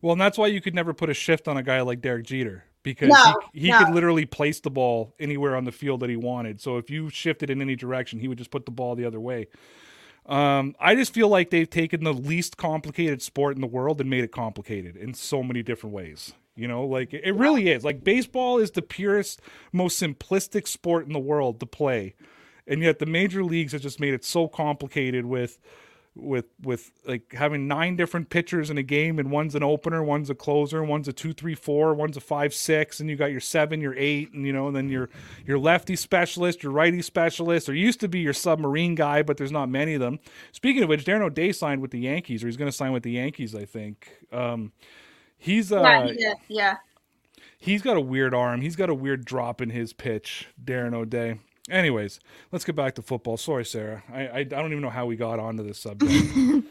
Well, and that's why you could never put a shift on a guy like Derek Jeter because No, he, he no. could literally place the ball anywhere on the field that he wanted. So if you shifted in any direction, he would just put the ball the other way. Um, I just feel like they've taken the least complicated sport in the world and made it complicated in so many different ways. You know, like it really is. Like baseball is the purest, most simplistic sport in the world to play, and yet the major leagues have just made it so complicated with with with like having nine different pitchers in a game and one's an opener one's a closer one's a two three four one's a five six and you got your seven your eight and you know and then your your lefty specialist your righty specialist. There used to be your submarine guy but there's not many of them. Speaking of which darren o'day signed with the yankees or he's going to sign with the yankees i think. Um he's uh yeah, he did. yeah. he's got a weird arm he's got a weird drop in his pitch darren o'day anyways let's get back to football sorry sarah i i, I don't even know how we got onto this subject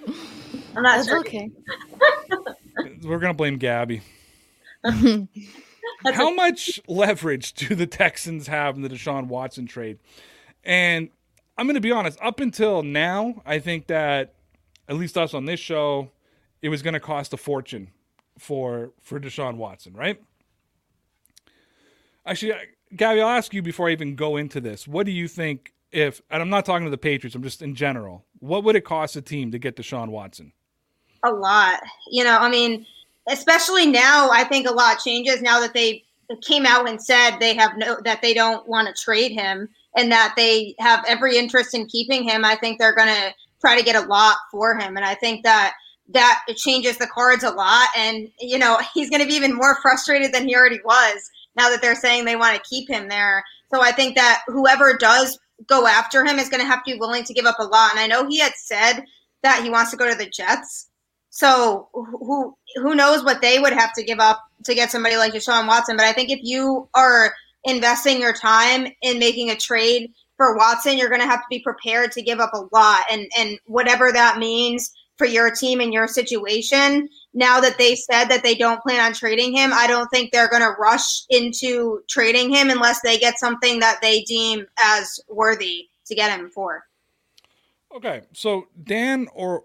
I'm not That's sure. okay. we're gonna blame Gabby. How much leverage do the Texans have in the Deshaun Watson trade? And I'm going to be honest, up until now, I think that at least us on this show, it was going to cost a fortune for for Deshaun Watson, right? Actually, uh, Gabby, I'll ask you before I even go into this. What do you think if and I'm not talking to the Patriots, I'm just in general. What would it cost a team to get Deshaun Watson? A lot. You know, I mean, especially now, I think a lot changes now that they came out and said they have no that they don't want to trade him and that they have every interest in keeping him. I think they're going to try to get a lot for him, and I think that that changes the cards a lot. And you know, he's going to be even more frustrated than he already was now that they're saying they want to keep him there. So I think that whoever does go after him is going to have to be willing to give up a lot. And I know he had said that he wants to go to the Jets. So who who knows what they would have to give up to get somebody like Deshaun Watson? But I think if you are investing your time in making a trade for Watson, you're going to have to be prepared to give up a lot, and and whatever that means for your team and your situation. Now that they said that they don't plan on trading him, I don't think they're going to rush into trading him unless they get something that they deem as worthy to get him for. Okay, so Dan or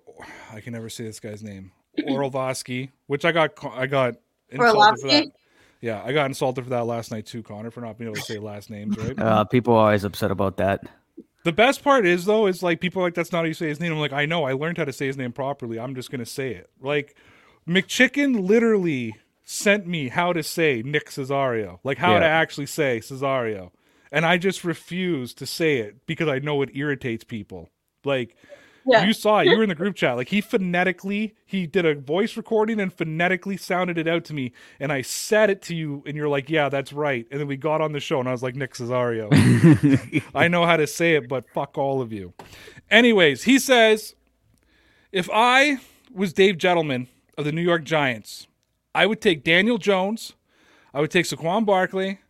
I can never say this guy's name, Orlovsky, which I got I got insulted for that. Yeah, I got insulted for that last night too, Connor, for not being able to say last names, right? Uh, people are always upset about that. The best part is though, is like people like that's not how you say his name. I'm like, I know, I learned how to say his name properly. I'm just gonna say it. Like McChicken literally sent me how to say Nick Cesario, like how yeah. to actually say Cesario, and I just refuse to say it because I know it irritates people. Like yeah. you saw it, you were in the group chat. Like he phonetically, he did a voice recording and phonetically sounded it out to me, and I said it to you, and you're like, "Yeah, that's right." And then we got on the show, and I was like, "Nick Cesario, I know how to say it, but fuck all of you." Anyways, he says, if I was Dave Gettleman of the New York Giants, I would take Daniel Jones, I would take Saquon Barkley,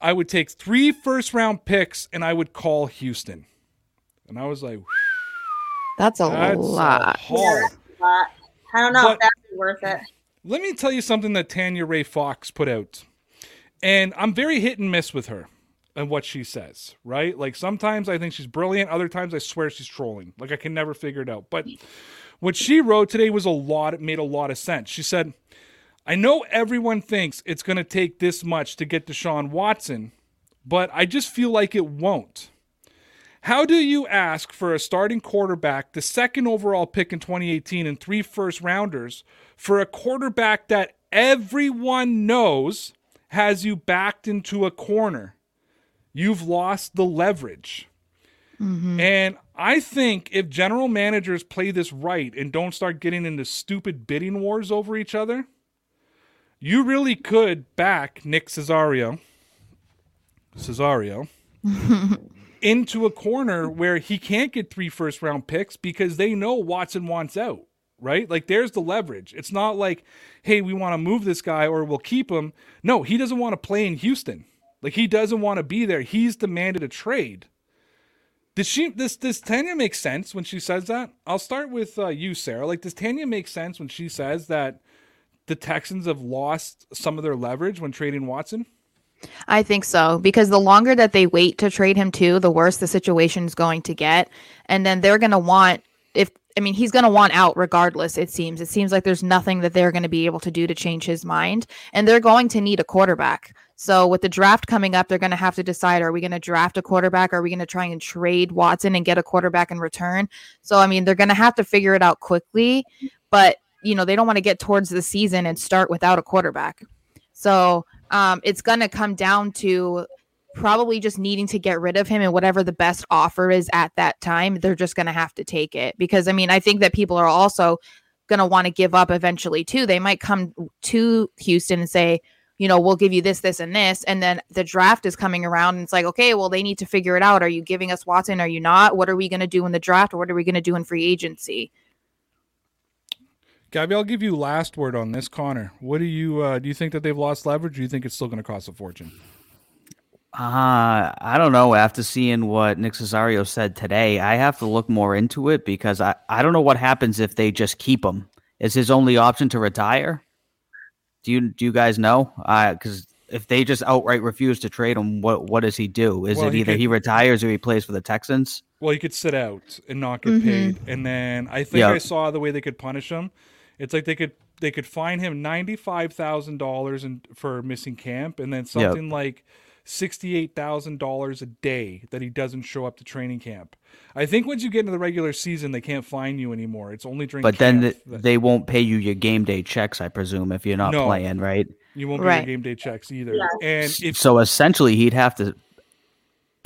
I would take three first round picks, and I would call Houston. And I was like, that's a that's lot. A yeah, I don't know but if that's worth it. Let me tell you something that Tanya Ray Fox put out. And I'm very hit and miss with her and what she says, right? Like sometimes I think she's brilliant, other times I swear she's trolling. Like I can never figure it out. But what she wrote today was a lot, it made a lot of sense. She said, I know everyone thinks it's going to take this much to get Deshaun Watson, but I just feel like it won't. How do you ask for a starting quarterback, the second overall pick in 2018, and three first rounders for a quarterback that everyone knows has you backed into a corner? You've lost the leverage. Mm-hmm. And I think if general managers play this right and don't start getting into stupid bidding wars over each other, you really could back Nick Cesario. Cesario. into a corner where he can't get three first round picks because they know Watson wants out, right? Like there's the leverage. It's not like, hey, we want to move this guy or we'll keep him. No, he doesn't want to play in Houston. Like he doesn't want to be there. He's demanded a trade. Does she this does Tanya make sense when she says that? I'll start with uh, you, Sarah. Like, does Tanya make sense when she says that the Texans have lost some of their leverage when trading Watson? I think so because the longer that they wait to trade him too, the worse the situation is going to get. And then they're going to want if I mean he's going to want out regardless it seems. It seems like there's nothing that they're going to be able to do to change his mind and they're going to need a quarterback. So with the draft coming up, they're going to have to decide are we going to draft a quarterback are we going to try and trade Watson and get a quarterback in return? So I mean, they're going to have to figure it out quickly, but you know, they don't want to get towards the season and start without a quarterback. So um, it's going to come down to probably just needing to get rid of him and whatever the best offer is at that time, they're just going to have to take it. Because I mean, I think that people are also going to want to give up eventually too. They might come to Houston and say, you know, we'll give you this, this, and this. And then the draft is coming around and it's like, okay, well, they need to figure it out. Are you giving us Watson? Are you not? What are we going to do in the draft? Or what are we going to do in free agency? Gabby, I'll give you last word on this, Connor. What do you uh, do? You think that they've lost leverage? do you think it's still going to cost a fortune? Uh, I don't know. After seeing what Nick Cesario said today, I have to look more into it because I, I don't know what happens if they just keep him is his only option to retire? Do you do you guys know? Because if they just outright refuse to trade him, what what does he do? Is Well, it he either could- he retires or he plays for the Texans? Well, he could sit out and not get Mhm. paid, and then I think Yeah. I saw the way they could punish him. It's like they could they could fine him ninety five thousand dollars and for missing camp, and then something like sixty eight thousand dollars a day that he doesn't show up to training camp. I think once you get into the regular season, they can't fine you anymore. It's only during But then camp th- that- they won't pay you your game day checks, I presume, if you're not No. playing, right? you won't get Right. your game day checks either. Yeah. And if so essentially, he'd have to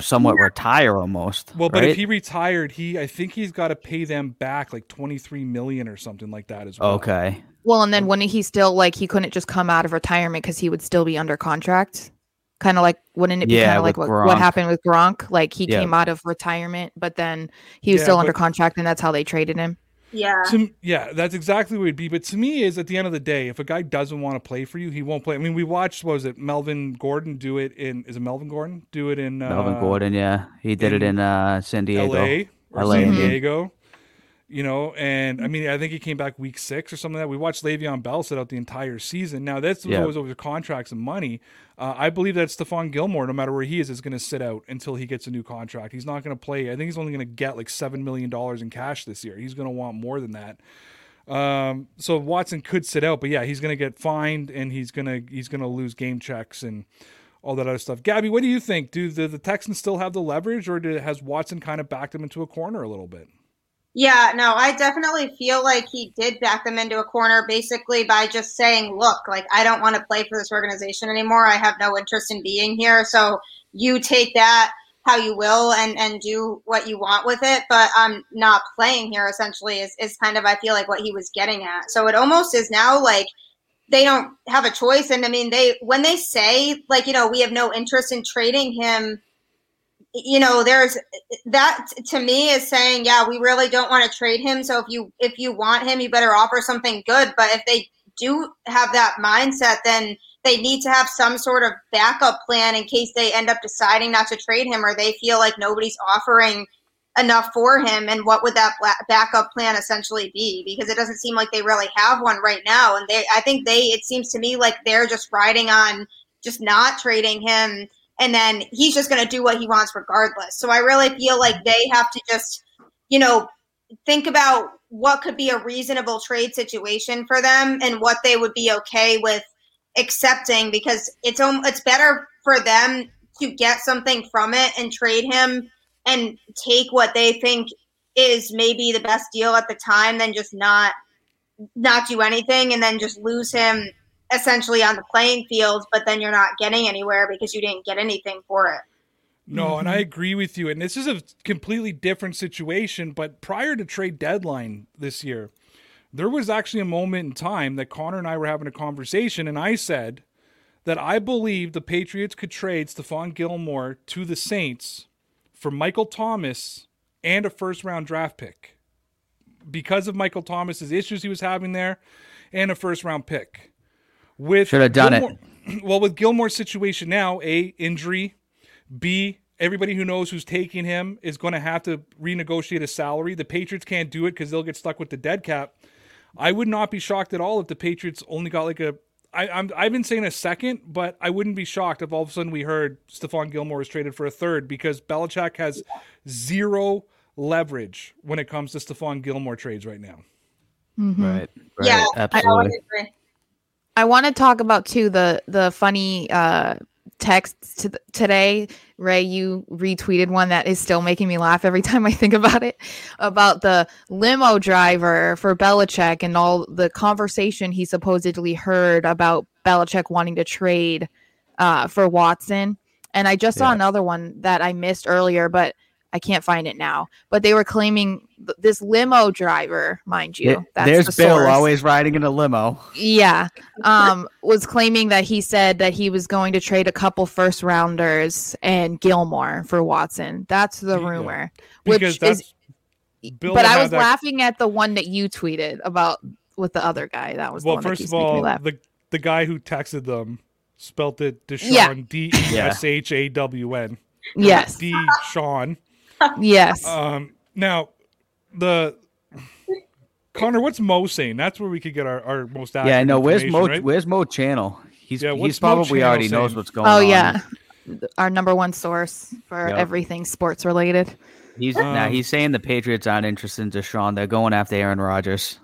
somewhat retire almost. well, but right? if he retired, he I think he's got to pay them back like twenty three million or something like that as well. okay, Well, and then wouldn't he still like he couldn't just come out of retirement because he would still be under contract? Kind of like wouldn't it be Yeah, kind of like with what, what happened with Gronk? Like he Yeah. came out of retirement, but then he was Yeah, still under contract, and that's how they traded him. Yeah. To, yeah, that's exactly what it'd be. But to me, is at the end of the day, if a guy doesn't want to play for you, he won't play. I mean, we watched what was it Melvin Gordon do it in? Is it Melvin Gordon do it in uh, Melvin Gordon, yeah, he did it in in uh, San Diego. L.A. or LA, San indeed. Diego? You know, and I mean, I think he came back week six or something like that. We watched Le'Veon Bell sit out the entire season. Now that's Yeah. always over contracts and money. Uh, I believe that Stephon Gilmore, no matter where he is, is going to sit out until he gets a new contract. He's not going to play. I think he's only going to get like seven million dollars in cash this year. He's going to want more than that. Um, so Watson could sit out, but yeah, he's going to get fined and he's going to he's going to lose game checks and all that other stuff. Gabby, what do you think? Do the, the Texans still have the leverage, or do, has Watson kind of backed them into a corner a little bit? Yeah, no, I definitely feel like he did back them into a corner basically by just saying, look, like, I don't want to play for this organization anymore. I have no interest in being here. So you take that how you will and, and do what you want with it. But I'm not playing here, essentially, is, is kind of, I feel like, what he was getting at. So it almost is now like they don't have a choice. And I mean, they, when they say, like, you know, we have no interest in trading him, you know there's that to me is saying yeah we really don't want to trade him so if you if you want him you better offer something good but if they do have that mindset then they need to have some sort of backup plan in case they end up deciding not to trade him or they feel like nobody's offering enough for him and what would that backup plan essentially be? Because it doesn't seem like they really have one right now and they i think they it seems to me like they're just riding on just not trading him and then he's just going to do what he wants regardless. So I really feel like they have to just, you know, think about what could be a reasonable trade situation for them and what they would be okay with accepting because it's it's better for them to get something from it and trade him and take what they think is maybe the best deal at the time than just not not do anything and then just lose him essentially on the playing field, but then you're not getting anywhere because you didn't get anything for it. No, and I agree with you. And this is a completely different situation. But prior to trade deadline this year, there was actually a moment in time that Connor and I were having a conversation, and I said that I believe the Patriots could trade Stephon Gilmore to the Saints for Michael Thomas and a first round draft pick because of Michael Thomas's issues he was having there and a first round pick. With Should have done it. Well, with Gilmore's situation now, A, injury, B, everybody who knows who's taking him is going to have to renegotiate a salary. The Patriots can't do it because they'll get stuck with the dead cap. I would not be shocked at all if the Patriots only got like a. I, I'm I've been saying a second, but I wouldn't be shocked if all of a sudden we heard Stephon Gilmore is traded for a third because Belichick has zero leverage when it comes to Stephon Gilmore trades right now. Mhm. Right. right. Yeah, I would Absolutely. agree. I want to talk about too the the funny uh texts to today. Ray, you retweeted one that is still making me laugh every time I think about it. About the limo driver for Belichick and all the conversation he supposedly heard about Belichick wanting to trade uh, for Watson. And I just saw Yeah. another one that I missed earlier, but I can't find it now. But they were claiming th- this limo driver, mind you. There- that's There's the Bill always riding in a limo. yeah um was claiming that he said that he was going to trade a couple first rounders and gilmore for watson that's the rumor Because which is Bill but i was that- laughing at the one that you tweeted about with the other guy that was the Well, one that first of making me all, laugh. the the guy who texted them spelt it Deshaun D E S H A W N. yes D Sean. Yes Um, now, the Connor, what's Mo saying? That's where we could get our, our most accurate. Yeah, no. Where's information, Mo? right? Where's Mo Channel? He's Yeah, he's probably Channel already knows what's going Oh on. Oh yeah, our number one source for Yep. everything sports related. He's nah, Um, he's saying the Patriots aren't interested in Deshaun. They're going after Aaron Rodgers.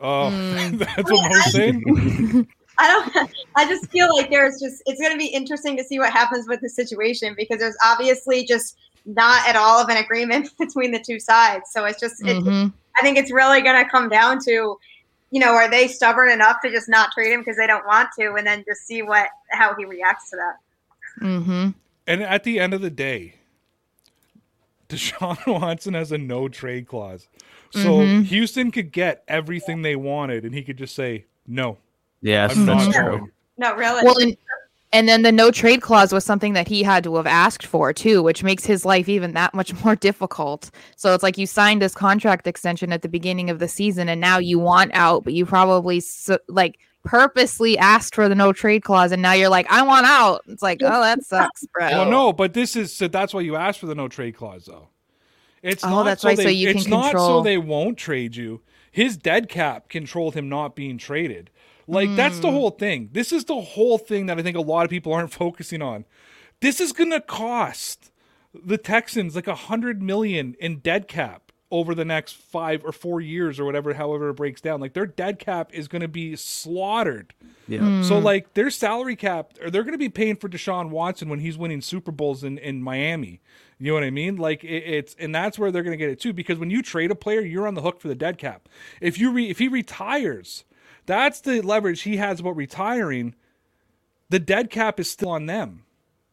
Oh, Mm. that's what Mo's saying. I don't. I just feel like there's just it's going to be interesting to see what happens with the situation because there's obviously just not at all of an agreement between the two sides. So it's just it's, Mhm. I think it's really going to come down to, you know, are they stubborn enough to just not trade him because they don't want to, and then just see what how he reacts to that. Mhm. And at the end of the day, Deshaun Watson has a no trade clause. So Mhm. Houston could get everything they wanted and he could just say, no, Yes, I'm that's not true. going. No, really. Well, and, and then the no trade clause was something that he had to have asked for too, which makes his life even that much more difficult. So it's like you signed this contract extension at the beginning of the season, and now you want out, but you probably so, like purposely asked for the no trade clause, and now you're like, I want out. It's like, oh, that sucks, bro. Well, no, but this is so that's why you asked for the no trade clause, though. It's Oh, not that's so right, They, so you it's can not so they won't trade you. His dead cap controlled him not being traded. Like that's Hmm. the whole thing. This is the whole thing that I think a lot of people aren't focusing on. This is gonna cost the Texans like a hundred million in dead cap over the next five or four years or whatever, however it breaks down. Like their dead cap is gonna be slaughtered. Yeah. So like their salary cap, or they're going to be paying for Deshaun Watson when he's winning Super Bowls in, in Miami. You know what I mean? Like it, it's and that's where they're going to get it too. Because when you trade a player, you're on the hook for the dead cap. If you re, if he retires, that's the leverage he has about retiring. The dead cap is still on them.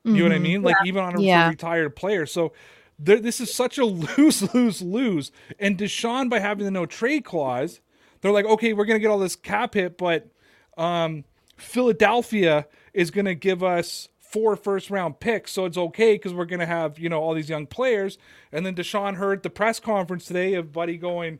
You know what I mean? Like even on a a Yeah. retired player. So there, this is such a lose lose lose. And Deshaun by having the no trade clause, they're like, okay, we're going to get all this cap hit, but um, Philadelphia is going to give us four first round picks, so it's okay because we're going to have you know all these young players. And then Deshaun heard the press conference today of Buddy going,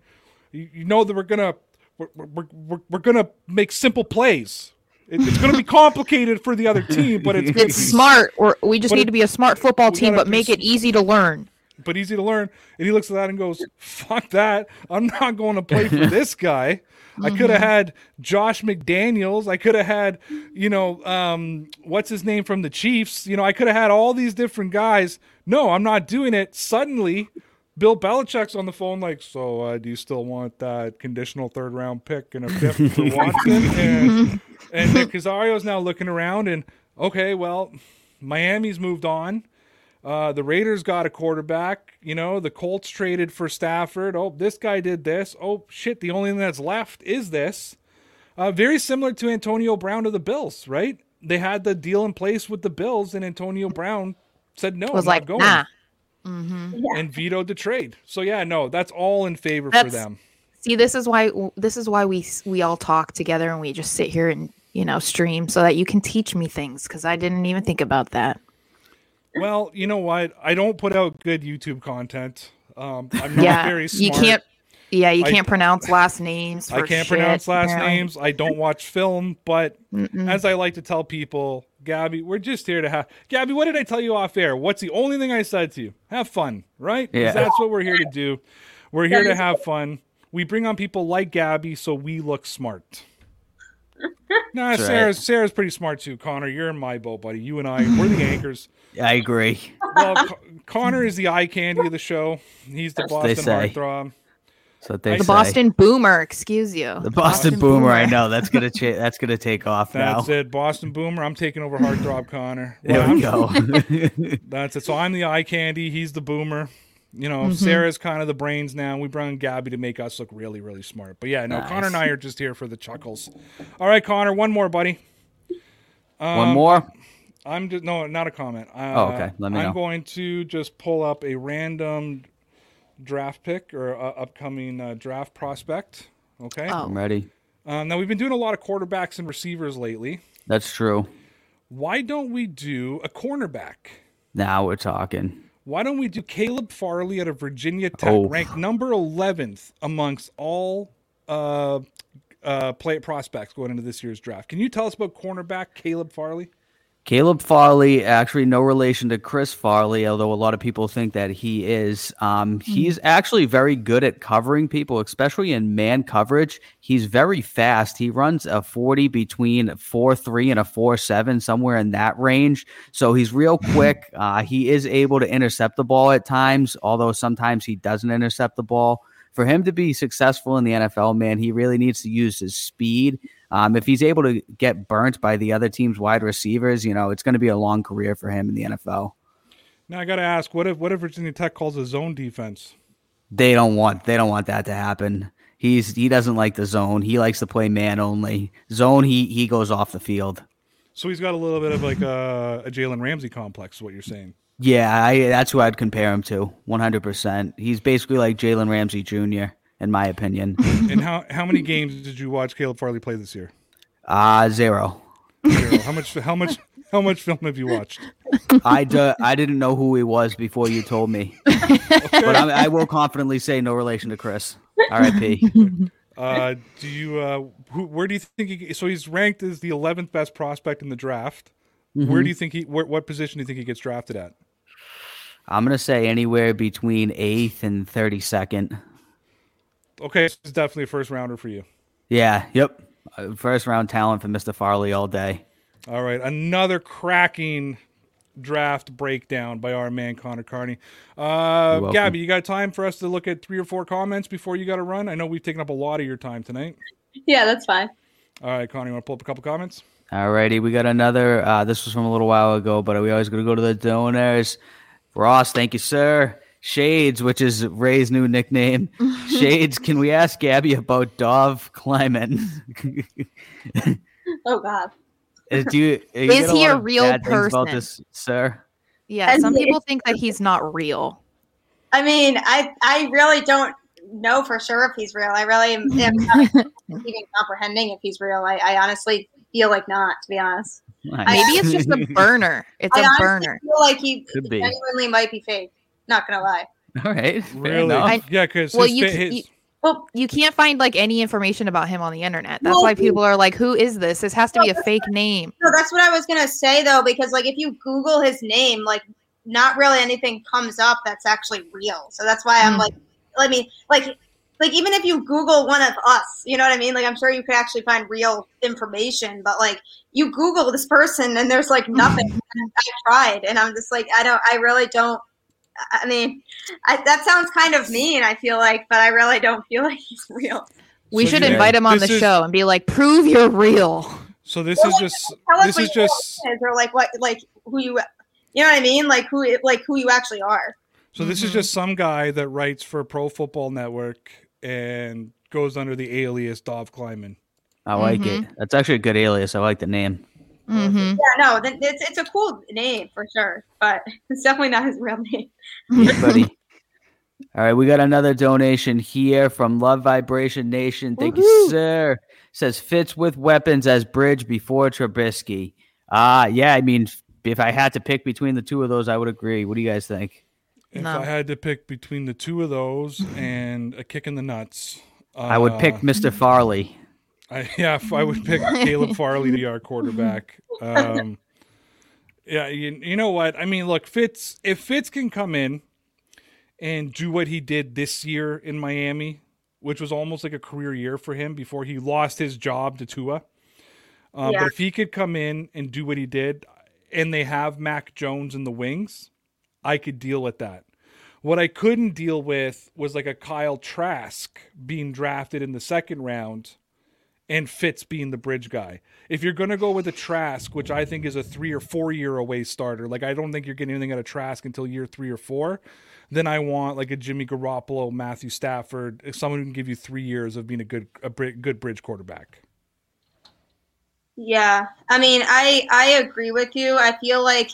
you, you know that we're gonna we're, we're, we're, we're gonna make simple plays. It, it's going to be complicated for the other team, but it's It's be smart, or we just need it- to be a smart football team, but make it easy to learn. but easy to learn. And he looks at that and goes, "Fuck that! I'm not going to play for this guy. I could have had Josh McDaniels. I could have had, you know, um, what's his name from the Chiefs. You know, I could have had all these different guys. No, I'm not doing it. Suddenly, Bill Belichick's on the phone, like, so uh, do you still want that conditional third round pick and a fifth for Watson? And, and Nick Caserio's now looking around and okay, well, Miami's moved on. Uh, the Raiders got a quarterback. You know, the Colts traded for Stafford. Oh, this guy did this. Oh, shit. The only thing that's left is this. Uh, very similar to Antonio Brown to the Bills, right? They had the deal in place with the Bills, and Antonio Brown said, no, Was I'm like, not going. nah. And vetoed the trade. So, yeah, no, that's all in favor for them. See, this is why this is why we we all talk together and we just sit here and you know stream so that you can teach me things because I didn't even think about that. Well, you know what? I don't put out good YouTube content. Um, I'm not yeah, very you can't. Yeah, you can't pronounce last names. I can't shit, pronounce last apparently. names. I don't watch film, but as I like to tell people, Gabby, we're just here to have. Gabby, what did I tell you off air? What's the only thing I said to you? Have fun, right? 'Cause Yeah. That's what we're here to do. We're here to have fun. We bring on people like Gabby so we look smart. Nah, That's right. Sarah's Sarah's pretty smart too. Connor, you're in my boat, buddy. You and I, we're the anchors. I agree. Well, Co- Connor is the eye candy of the show. He's the That's Boston say. heartthrob. That's what they The say. Boston Boomer, excuse you. the Boston, Boomer, I know that's gonna cha- that's gonna take off That's now. it, Boston Boomer. I'm taking over heartthrob, Connor. There Well, we I'm- go. That's it. So I'm the eye candy. He's the boomer. You Mm-hmm. know, Sarah's kind of the brains now. We brought in Gabby to make us look really, really smart. But yeah, no, Nice. Connor and I are just here for the chuckles. All right, Connor, one more, buddy. One more. I'm just no, not a comment. Uh, Oh, okay. Let me I'm know. going to just pull up a random draft pick or uh, upcoming uh, draft prospect. Okay. Oh. I'm ready. Um, now we've been doing a lot of quarterbacks and receivers lately. That's true. Why don't we do a cornerback? Now we're talking. Why don't we do Caleb Farley out of Virginia Tech, Oh. ranked number 11th amongst all uh, uh, play prospects going into this year's draft? Can you tell us about cornerback Caleb Farley? Caleb Farley, actually no relation to Chris Farley, although a lot of people think that he is. Um, he's actually very good at covering people, especially in man coverage. He's very fast. He runs a 40 between 4 3 and a 4 7, somewhere in that range. So he's real quick. Uh, he is able to intercept the ball at times, although sometimes he doesn't intercept the ball. For him to be successful in the NFL, man, he really needs to use his speed. Um, if he's able to get burnt by the other team's wide receivers, you know, it's going to be a long career for him in the NFL. Now I got to ask, what if what if Virginia Tech calls a zone defense? They don't want they don't want that to happen. He's he doesn't like the zone. He likes to play man only. Zone he he goes off the field. So he's got a little bit of like a, a Jalen Ramsey complex. Is what you're saying? Yeah, I, that's who I'd compare him to. One hundred percent. He's basically like Jalen Ramsey Jr. in my opinion. and how how many games did you watch Caleb Farley play this year? Uh zero. Zero. How much how much how much film have you watched? I d- I didn't know who he was before you told me, but I, I will confidently say no relation to Chris. R.I.P. Uh, do you uh, who, where do you think he? So he's ranked as the 11th best prospect in the draft. Where do you think he? Where, what position do you think he gets drafted at? I'm gonna say anywhere between eighth and thirty second. Okay, so it's definitely a first rounder for you. Yeah. Yep. Uh, First round talent for Mr. Farley all day. All right, another cracking draft breakdown by our man Connor Carney. Uh, welcome. Gabby, you got time for us to look at three or four comments before you got to run? I know we've taken up a lot of your time tonight. Yeah, that's fine. All right, Connor, you want to pull up a couple comments? All righty, we got another. Uh, this was from a little while ago, but we always got to go to the donors. Ross, thank you, sir. Shades, which is Ray's new nickname. Shades, can we ask Gabby about Dov Kleiman? Oh God. Uh, Do you, you Is he lot a real bad things About person? this, sir. Yeah, And some it's- people think that he's not real. I mean, I I really don't know for sure if he's real. I really am, am not even comprehending if he's real. I, I honestly feel like not, to be honest. Maybe it's just a burner. It's I a honestly burner. feel like he Could be. genuinely might be fake. Not gonna lie. All right. fair Really? enough. I- yeah, because Well, his, you, his, you Well, you can't find like any information about him on the internet. That's Well, why people are like, "Who is this? This has to be a No, fake name." no, that's what I was gonna say though, because like if you Google his name, like not really anything comes up that's actually real. So that's why I'm Hmm. like, let me like, like even if you Google one of us, you know what I mean? Like I'm sure you could actually find real information, but like you Google this person and there's like nothing. And I tried, and I'm just like, I don't, I really don't. I mean, I, that sounds kind of mean. I feel like, but I really don't feel like he's real. We So should you- invite him on this the is- show and be like, "Prove you're real." so this Well, is like, just Tell this what is your just is, or like what, like who you, you know what I mean? Like who, like who you actually are. so this is Mhm. just some guy that writes for Pro Football Network and goes under the alias Dov Kleiman. I like Mhm. it. That's actually a good alias. I like the name. Hmm Yeah, no, it's it's a cool name for sure, but it's definitely not his real name. Yeah, buddy. All right, we got another donation here from Love Vibration Nation. Thank you, sir. Says fits with weapons as bridge before Trubisky. Ah, yeah. I mean, if I had to pick between the two of those, I would agree. What do you guys think? If No. I had to pick between the two of those and a kick in the nuts, uh, I would pick Mr. Farley. I, yeah, I would pick Caleb Farley to be our quarterback. Um, yeah, you, you know what? I mean, look, Fitz. If Fitz can come in and do what he did this year in Miami, which was almost like a career year for him before he lost his job to Tua. Um, Yeah. But if he could come in and do what he did, and they have Mac Jones in the wings, I could deal with that. What I couldn't deal with was like a Kyle Trask being drafted in the second round and Fitz being the bridge guy. If you're going to go with a Trask, which I think is a three or four year away starter, like I don't think you're getting anything out of Trask until year three or four, then I want like a Jimmy Garoppolo, Matthew Stafford, someone who can give you three years of being a good a good bridge quarterback. Yeah, I mean, I I agree with you. I feel like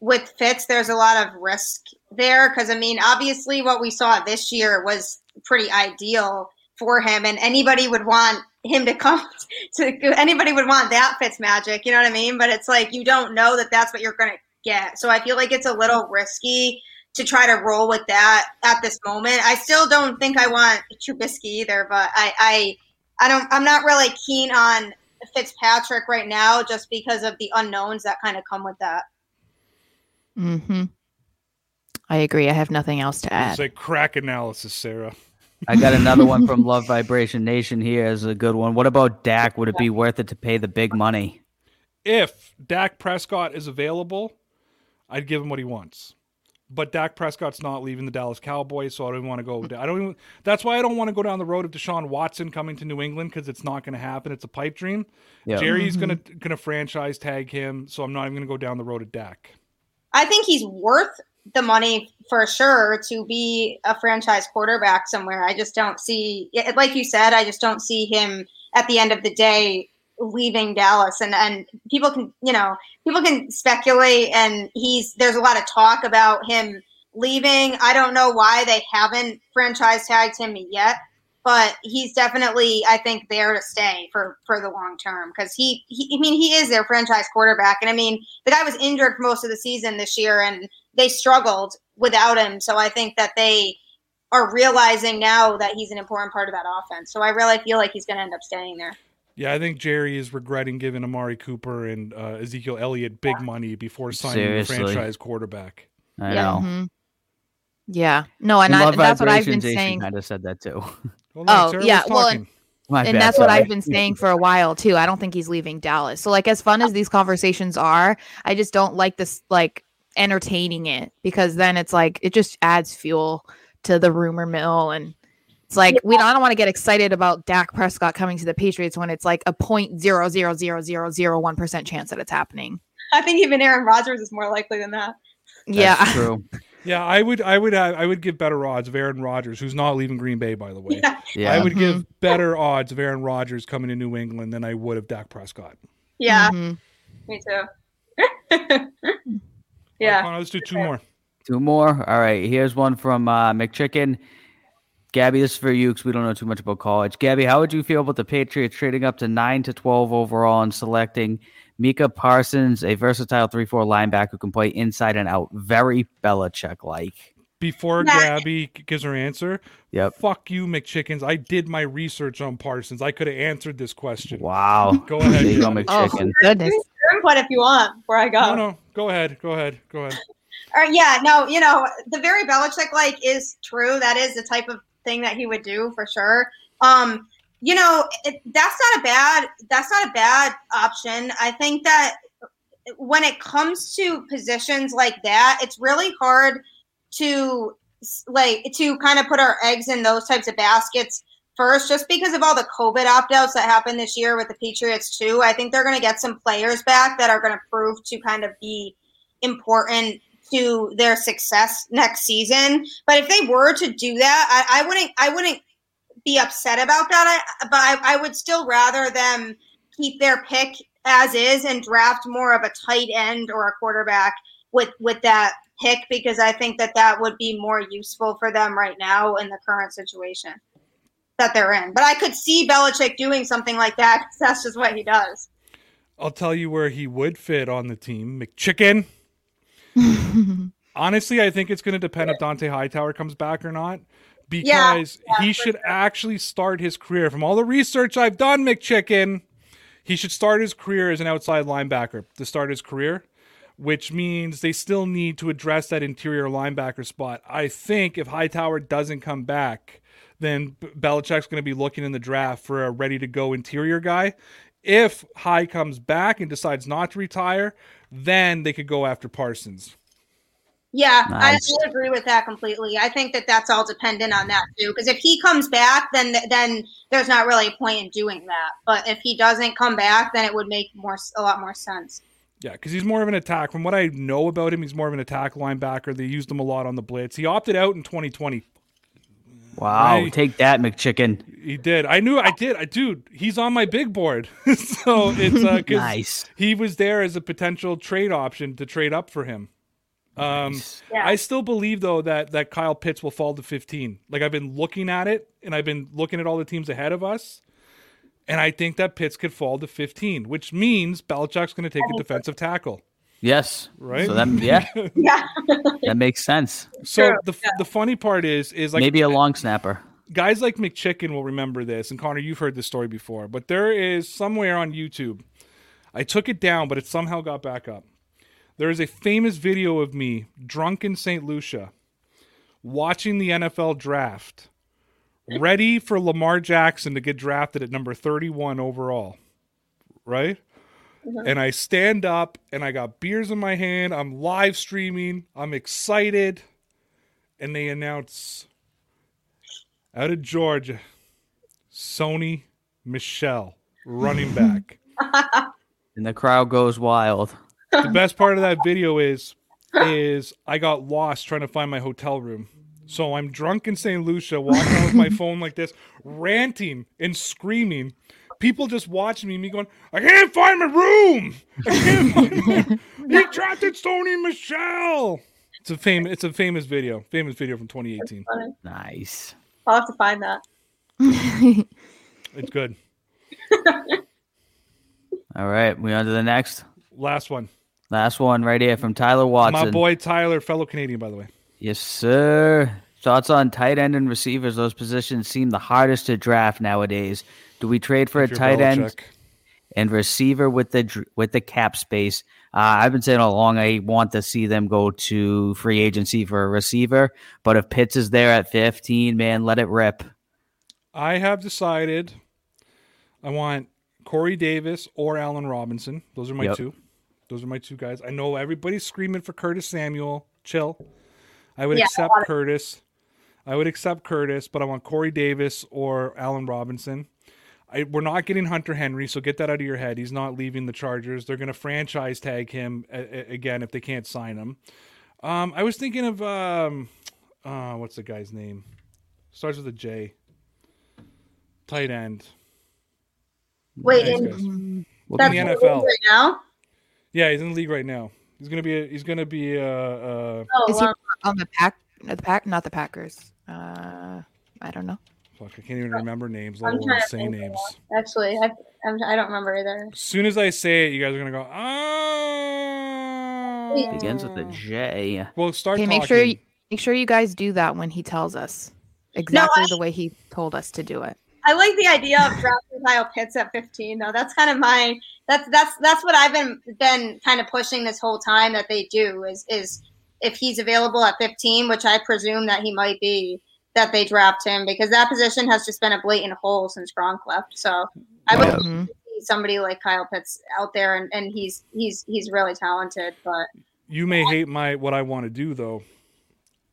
with Fitz, there's a lot of risk there because I mean, obviously, what we saw this year was pretty ideal for him, and anybody would want him to come to anybody would want that Fitz magic. You know what I mean? But it's like you don't know that that's what you're going to get. So I feel like it's a little risky to try to roll with that at this moment. I still don't think I want Trubisky either, but I I, I don't. I'm not really keen on Fitzpatrick right now, just because of the unknowns that kind of come with that. hmm I agree. I have nothing else to add. It's a crack analysis, Sarah. I got another one from Love Vibration Nation here is a good one. What about Dak? Would it be worth it to pay the big money? If Dak Prescott is available, I'd give him what he wants. But Dak Prescott's not leaving the Dallas Cowboys, so I don't want to go. I don't even. That's why I don't want to go down the road of Deshaun Watson coming to New England because it's not going to happen. It's a pipe dream. Yeah. Jerry's gonna mm-hmm. gonna franchise tag him, so I'm not even gonna go down the road of Dak. I think he's worth the money for sure to be a franchise quarterback somewhere. I just don't see, like you said, I just don't see him at the end of the day leaving Dallas. And and people can, you know, people can speculate, and he's there's a lot of talk about him leaving. I don't know why they haven't franchise tagged him yet. But he's definitely, I think, there to stay for for the long term because he, he, I mean, he is their franchise quarterback, and I mean, the guy was injured for most of the season this year, and they struggled without him. So I think that they are realizing now that he's an important part of that offense. So I really feel like he's going to end up staying there. Yeah, I think Jerry is regretting giving Amari Cooper and uh, Ezekiel Elliott big money before signing Seriously. the franchise quarterback. I Yeah. know. Mhm. Yeah. No, and I, that's what I've been saying. Kind of said that too. Hold on, Oh, Sarah yeah, well, talking. My and bad, that's what. I've been saying for a while too. I don't think he's leaving Dallas. So like as fun as these conversations are, I just don't like this like entertaining it because then it's like it just adds fuel to the rumor mill and it's like we don't, I don't want to get excited about Dak Prescott coming to the Patriots when it's like a point zero zero zero zero zero one percent chance that it's happening. I think even Aaron Rodgers is more likely than that. That's yeah. true. Yeah, I would, I would, uh, I would give better odds of Aaron Rodgers, who's not leaving Green Bay, by the way. Yeah. Yeah. I would give better odds of Aaron Rodgers coming to New England than I would of Dak Prescott. Yeah, Mhm. me too. yeah. Come on, let's do two more. Two more. All right. Here's one from uh, McChicken. Gabby, this is for you because we don't know too much about college. Gabby, how would you feel about the Patriots trading up to nine to twelve overall and selecting Micah Parsons, a versatile three-four linebacker who can play inside and out, very Belichick-like. Before Yeah. Gabby gives her answer, Yep. fuck you, McChickens. I did my research on Parsons. I could have answered this question. Wow. Go ahead. There you go, Gabby. Oh McChicken. goodness. Your input if you want before I go. No, no, go ahead. Go ahead. Go ahead. Or, yeah, no, you know, the very Belichick like is true. That is the type of thing that he would do for sure. Um, you know, it, that's not a bad that's not a bad option. I think that when it comes to positions like that, it's really hard to like to kind of put our eggs in those types of baskets first just because of all the covid opt-outs that happened this year with the patriots too. I think they're going to get some players back that are going to prove to kind of be important to their success next season. But if they were to do that i, I wouldn't i wouldn't be upset about that. I, but I, I would still rather them keep their pick as is and draft more of a tight end or a quarterback with with that pick because I think that that would be more useful for them right now in the current situation that they're in. But I could see Belichick doing something like that that's just what he does. I'll tell you where he would fit on the team. McChicken. Honestly, I think it's going to depend if Dont'a Hightower comes back or not. Because he should actually start his career. From all the research I've done, McChicken, he should start his career as an outside linebacker to start his career, which means they still need to address that interior linebacker spot. I think if Hightower doesn't come back, then B- Belichick's going to be looking in the draft for a ready to go interior guy. If High comes back and decides not to retire, then they could go after Parsons. Yeah, Nice. I, I agree with that completely. I think that that's all dependent on that too. Because if he comes back, then then there's not really a point in doing that. But if he doesn't come back, then it would make more a lot more sense. Yeah, because he's more of an attack. From what I know about him, he's more of an attack linebacker. They used him a lot on the blitz. He opted out in 2020. Wow. Right. Take that, McChicken. He did. I knew I did. I dude, he's on my big board. so it's uh 'cause Nice. he was there as a potential trade option to trade up for him. Um Nice. Yeah. I still believe though that that Kyle Pitts will fall to 15. Like I've been looking at it and I've been looking at all the teams ahead of us. And I think that Pitts could fall to 15, which means Belichick's going to take a defensive tackle, Yes. right? So that yeah, Yeah, that makes sense. So True, the the funny part is is like Maybe a long snapper. guys like McChicken will remember this, and Connor, you've heard this story before, but there is somewhere on YouTube. I took it down, but it somehow got back up. There is a famous video of me drunk in St. Lucia watching the NFL draft, ready for Lamar Jackson to get drafted at number 31 overall. Right? Uh-huh. And I stand up and I got beers in my hand. I'm live streaming. I'm excited. And they announce out of Georgia, Sony Michel, running back. And the crowd goes wild. the best part of that video is is I got lost trying to find my hotel room. So I'm drunk in St. Lucia, walking around with my phone like this, ranting and screaming. People just watching me, me going, I can't find my room. I can't find my He drafted Sony Michel. It's a famous it's a famous video. Famous video from 2018. Nice. I'll have to find that. It's good. All right, we on to the next. Last one. Last one right here from Tyler Watson. My boy Tyler, fellow Canadian, by the way. Yes, sir. Thoughts on tight end and receivers? Those positions seem the hardest to draft nowadays. Do we trade for a tight end and receiver with the with the cap space? Uh, I've been saying all along I want to see them go to free agency for a receiver, but if Pitts is there at 15, man, let it rip. I have decided I want Corey Davis or Allen Robinson. Those are my Yep. two. Those are my two guys. I know everybody's screaming for Curtis Samuel. Chill. I would Yeah, I accept want it. Curtis. I would accept Curtis, but I want Corey Davis or Allen Robinson. I, we're not getting Hunter Henry, so get that out of your head. He's not leaving the Chargers. They're going to franchise tag him a, a- again if they can't sign him. Um, I was thinking of um, uh, what's the guy's name? Starts with a J. Tight end. Wait, Nice and that's in the NFL. doing right now. Yeah, he's in the league right now. He's gonna be. A, he's gonna be. Uh, uh, Oh, Is he wow. On the pack? The pack, not the Packers. Uh, I don't know. fuck, I can't even remember names. Let I'm alone trying say names. actually, I, I'm, I don't remember either. As soon as I say it, you guys are gonna go. Ah. begins with a J. Well, start. Okay, talking. make sure you, make sure you guys do that when he tells us exactly I- the way he told us to do it. I like the idea of drafting Kyle Pitts at 15, though. That's kind of my that's that's that's what I've been been kind of pushing this whole time that they do is is if he's available at 15, which I presume that he might be, that they draft him because that position has just been a blatant hole since Gronk left. So I would Mhm. see somebody like Kyle Pitts out there, and, and he's he's he's really talented, but You may hate my what I want to do though.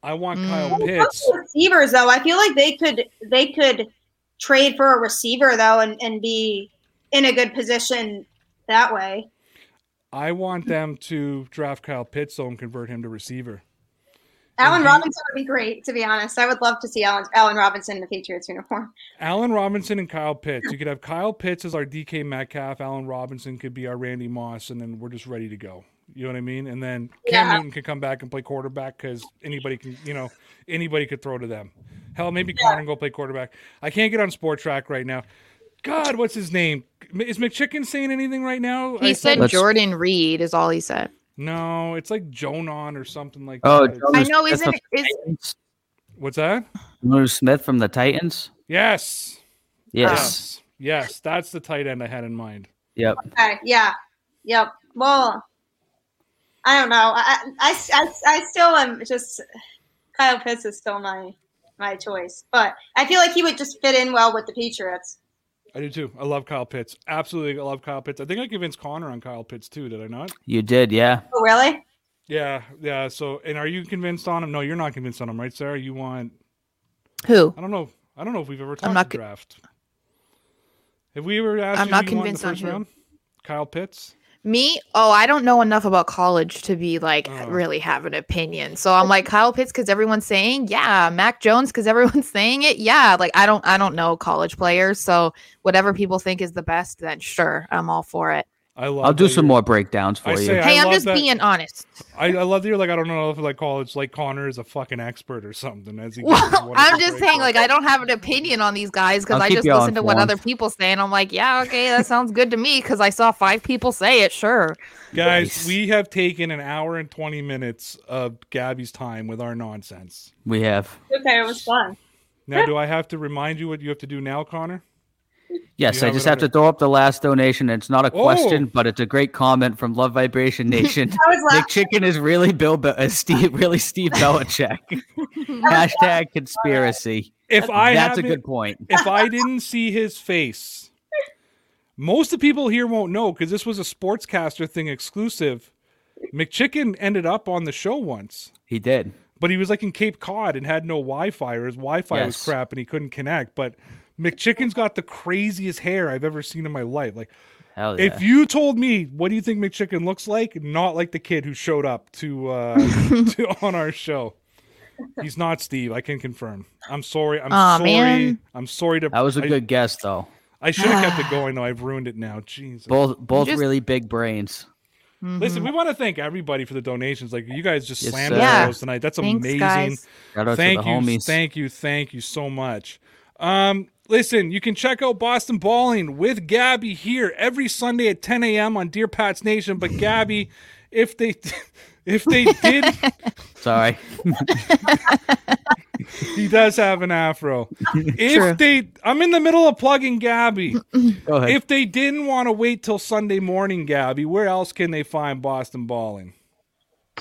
I want Kyle Mm. Pitts. receivers though i feel like they could they could trade for a receiver though and, and be in a good position that way I want them to draft Kyle Pitts so and convert him to receiver. Allen. Robinson would be great, to be honest. I would love to see Allen, Allen Robinson in the Patriots uniform. Allen Robinson and Kyle Pitts. You could have Kyle Pitts as our DK Metcalf. Allen Robinson could be our Randy Moss, and then we're just ready to go. You know what I mean? And then Cam Yeah. Newton can come back and play quarterback because anybody can, you know, anybody could throw to them. Hell, maybe Connor can go play quarterback. I can't get on Spotrac right now. God, what's his name? Is McChicken saying anything right now? He I said thought- Jordan Reed is all he said. no. It's like Jonan or something like Oh, that. Jonas I know, isn't from it? Is. What's that? Lou Smith from the Titans. Yes. Yes. Yes. Yes. That's the tight end I had in mind. Yep. Okay, yeah. Yep. Well, I don't know. I, I, I, I still am just Kyle Pitts is still my my choice, but I feel like he would just fit in well with the Patriots. I do too. I love Kyle Pitts. Absolutely, I love Kyle Pitts. I think I convinced Connor on Kyle Pitts too. Did I not? You did, yeah. Oh, really? Yeah, yeah. So, and are you convinced on him? No, you're not convinced on him, right, Sarah? You want? who? I don't know. I don't know if we've ever talked not to con- draft. Have we ever asked I'm you not who you want the convinced on first who. round? Kyle Pitts. Me? Oh, I don't know enough about college to be like Oh. really have an opinion. So I'm like Kyle Pitts because everyone's saying yeah, Mac Jones because everyone's saying it. Yeah, like I don't I don't know college players. So whatever people think is the best, then sure, I'm all for it. I love. I'll do some more breakdowns for I you. say- hey, I I'm just that- being honest. I, I love that you're like I don't know if like college like Connor is a fucking expert or something. As he Well, gives his wonderful I'm just saying, like, I don't have an opinion on these guys because I'll I keep just you all listen to what other people say, and I'm like, yeah, okay, that sounds good to me because I saw five people say it. Sure. guys, Nice. we have taken an hour and twenty minutes of Gabby's time with our nonsense. we have. Okay, it was fun. Now, do I have to remind you what you have to do now, Connor? Yes, I just have to throw up the last donation. It's not a Oh. question, but it's a great comment from Love Vibration Nation. I. McChicken is really Bill, Be- uh, Steve, really Steve Belichick. Hashtag conspiracy. If I That's a good point. if I didn't see his face, most of the people here won't know because this was a sportscaster thing exclusive. McChicken ended up on the show once, He did. but he was like in Cape Cod and had no Wi-Fi, or his Wi-Fi was crap and he couldn't connect. But McChicken's got the craziest hair I've ever seen in my life. Like, Hell yeah. if you told me what do you think McChicken looks like, not like the kid who showed up to, uh, to on our show. He's not Steve. I can confirm. I'm sorry. I'm Aw, sorry. man. I'm sorry to. that was a I- good guess, though. I should have kept it going though. I've ruined it now. Jesus. Both both Just- really big brains. Listen, we want to thank everybody for the donations. Like you guys just Yes, slammed sir. the Yeah. shows tonight. That's Thanks, amazing. guys. Shout out Thank to the you, homies. thank you, thank you so much. Um, listen, you can check out Boston Balling with Gabby here every Sunday at 10 a.m. on Dear Pats Nation. But Gabby, if they if they did, Sorry. he does have an afro. If True. they, I'm in the middle of plugging Gabby. Go ahead. If they didn't want to wait till Sunday morning, Gabby, where else can they find Boston Balling?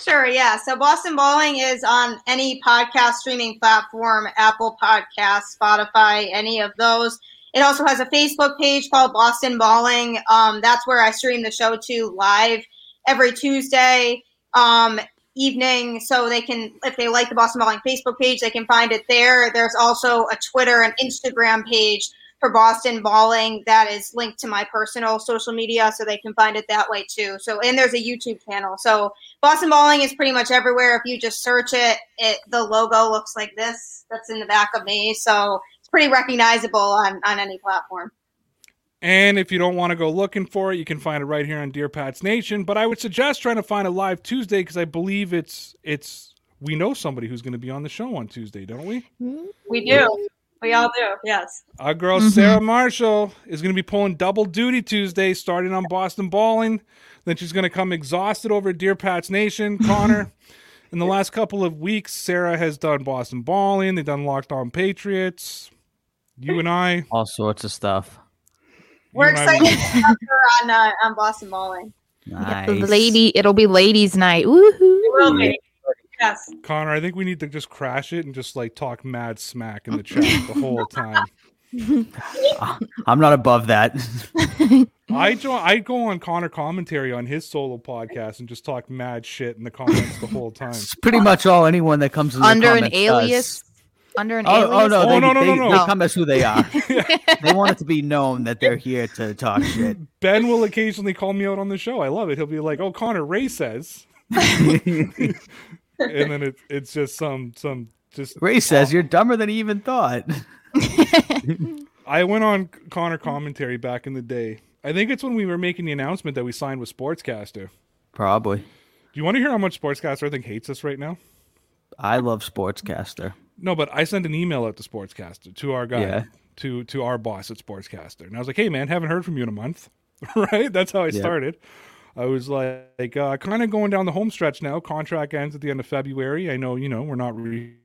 Sure, yeah. So Boston Balling is on any podcast streaming platform, Apple Podcasts, Spotify, any of those. It also has a Facebook page called Boston Balling. Um, that's where I stream the show to live every Tuesday um, evening. So they can, if they like the Boston Balling Facebook page, they can find it there. There's also a Twitter and Instagram page for Boston Balling that is linked to my personal social media, so they can find it that way too. So, and there's a YouTube channel. So Boston Balling is pretty much everywhere. If you just search it, it the logo looks like this. That's in the back of me, so it's pretty recognizable on on any platform. And if you don't want to go looking for it, you can find it right here on Dear Pats Nation. But I would suggest trying to find a live Tuesday because I believe it's it's we know somebody who's going to be on the show on Tuesday, don't we? Mm-hmm. We do. We all do. Yes. Our girl Mhm. Sarah Marshall is going to be pulling double duty Tuesday, starting on Boston Balling. Then she's going to come exhausted over at Dear Pats Nation. Connor, in the last couple of weeks, Sarah has done Boston Balling. They've done Locked On Patriots. You and I, All sorts of stuff. We're You I- excited to have her on uh, on Boston Balling. Nice. Lady, it'll be ladies' night. Woohoo! It will be. Yes. Connor, I think we need to just crash it and just like talk mad smack in the chat the whole time. I'm not above that. I join, I go on Connor commentary on his solo podcast and just talk mad shit in the comments the whole time. It's pretty much all anyone that comes in the Under an alias. does. Under an Oh, oh alias. oh no, Oh, no, no, they, no, no. they No. come as who they are. they want it to be known that they're here to talk shit. Ben will occasionally call me out on the show. I love it. He'll be like, "Oh, Connor, Ray says," and then it, it's just some some just. Ray says you're dumber than he even thought. I went on Connor commentary back in the day. I think it's when we were making the announcement that we signed with Sportscaster. Probably. Do you want to hear how much Sportscaster I think hates us right now? I love Sportscaster. No, but I sent an email out to Sportscaster to our guy, Yeah. to to our boss at Sportscaster, and I was like, "Hey, man, haven't heard from you in a month." right? That's how I Yeah. started. I was like, like uh, kind of going down the home stretch now. Contract ends at the end of February. I know, you know, we're not. Re-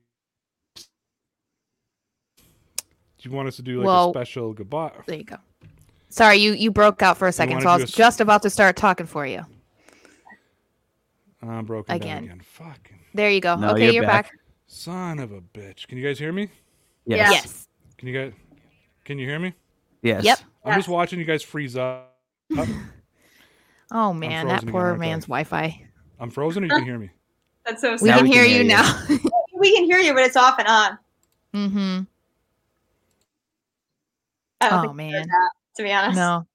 Do you want us to do like Well- a special goodbye? There you go. Sorry, you you broke out for a second, so I was a s- just about to start talking for you. I'm broken Again. again. Fucking There you go. No, okay, you're you're, back. back. son of a bitch. Can you guys hear me? Yes. Yes. Can you guys? Can you hear me? Yes. Yep. I'm just watching you guys freeze up. up. Oh man, that frozen again, poor man's Wi-Fi. I'm frozen, or you can hear me? That's so We sad. Now can we hear can you hear you. now. We can hear you, but it's off and on. mm-hmm. Oh think we heard man. that, to be honest. No.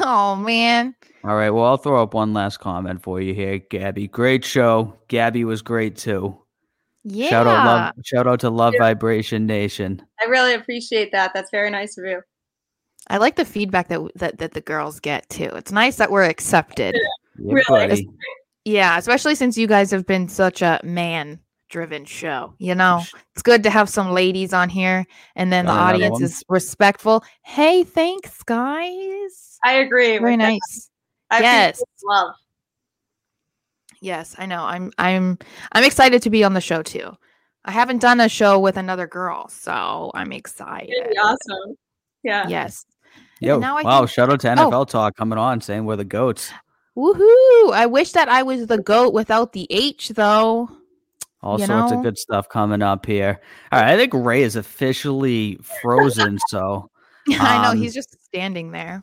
oh man. All right. Well, I'll throw up one last comment for you here, Gabby. Great show. Gabby was great too. Yeah. Shout out, love, shout out to Love Vibration Nation. I really appreciate that. That's very nice of you. I like the feedback that, that that the girls get too. It's nice that we're accepted. Yeah, Really? buddy. Yeah, especially since you guys have been such a man driven show. You know, it's good to have some ladies on here and then the Got another audience one? is respectful. Hey, thanks, guys. I agree. Very with nice. I Yes. Love. Yes, I know. I'm I'm I'm excited to be on the show too. I haven't done a show with another girl, so I'm excited. It'd be awesome. Yeah. Yes. Yo, now I wow! can- Shout out to Oh. NFL Talk coming on, saying we're the goats. Woohoo! I wish that I was the goat without the H, though. All You sorts know? of good stuff coming up here. All right, I think Ray is officially frozen. so I know Um, he's just standing there.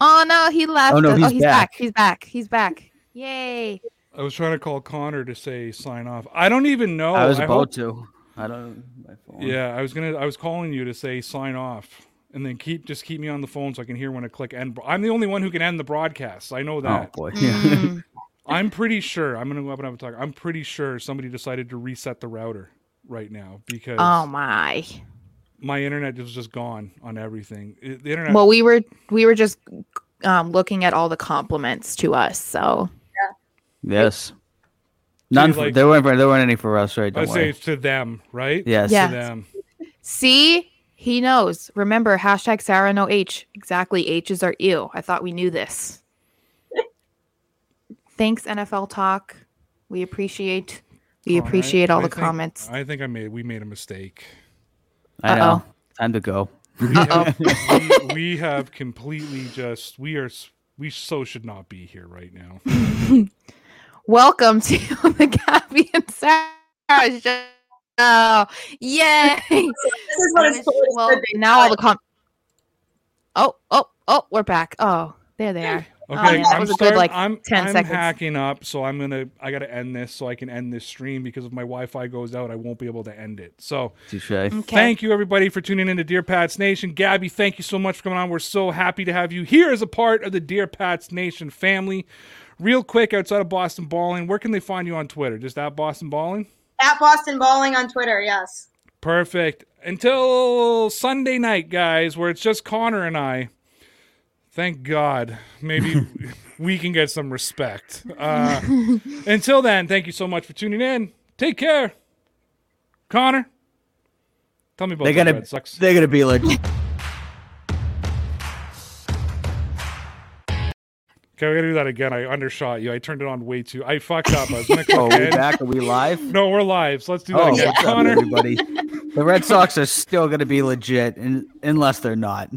Oh no, he left. Oh, no, us. he's he's back. back. He's back. He's back. Yay! I was trying to call Connor to say sign off. I don't even know. I was about Oh, hope- to. I don't. My phone. Yeah, I was gonna. I was calling you to say sign off, and then keep just keep me on the phone so I can hear when I click end. I'm the only one who can end the broadcast. I know that. Oh boy. Mm. I'm pretty sure. I'm gonna go up and have a talk. I'm pretty sure somebody decided to reset the router right now because oh my. my internet was just gone on everything. It- the internet. Well, we were we were just um, looking at all the compliments to us. So yes. None. for, like- there weren't. There weren't any for us, right? I Don't say it's to them, right? Yes. Yeah. To them. see, he knows. Remember hashtag Sarah no H. Exactly, H's are ew. I thought we knew this. Thanks NFL Talk. We appreciate we oh, All right. appreciate all I the think- comments. I think I made. We made a mistake. I know. Uh-oh. Time to go. We have, we, we have completely just. We are. We so should not be here right now. Welcome to the Gabby and Sarah Oh, show. Yay! This is what it's supposed well, now all the com. Oh, oh, oh, we're back. Oh, there they are. Okay, oh, that I'm was a good, starting. like, I'm, 10 I'm seconds. hacking up, so I'm gonna. I gotta end this so I can end this stream because if my Wi-Fi goes out, I won't be able to end it. So Touche. Okay. thank you everybody for tuning in to Dear Pats Nation. Gabby, thank you so much for coming on. We're so happy to have you here as a part of the Dear Pats Nation family. Real quick, outside of Boston Balling, where can they find you on Twitter? Just at Boston Balling. At Boston Balling on Twitter, yes. Perfect. Until Sunday night, guys, where it's just Connor and I. Thank God. Maybe we can get some respect. Uh, until then, thank you so much for tuning in. Take care. Connor, tell me about They're the gonna. Red Sox. They're gonna be like. Okay, we gotta do that again. I undershot you. I turned it on way too. I fucked up. I was gonna Oh, we in. back? Are we live? No, we're live. So let's do that Oh, again. what's up, Connor, everybody? The Red Sox are still gonna be legit, in, unless they're not.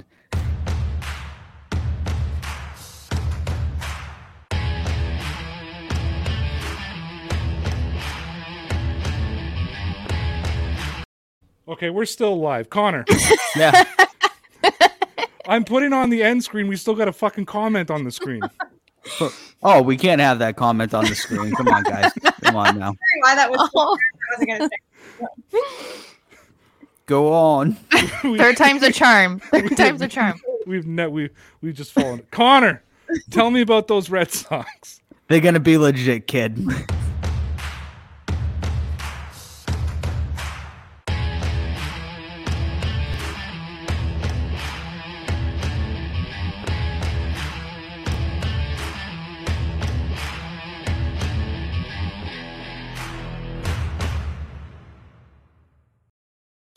okay, we're still live. Connor, Yeah. I'm putting on the end screen. We still got a fucking comment on the screen. Oh, we can't have that comment on the screen. Come on, guys. Come on now. Why that was Oh, I wasn't gonna say. Go on. third time's a charm. Third time's a charm. We've ne- we we've just fallen. Connor, tell me about those Red Sox. They're gonna be legit, kid.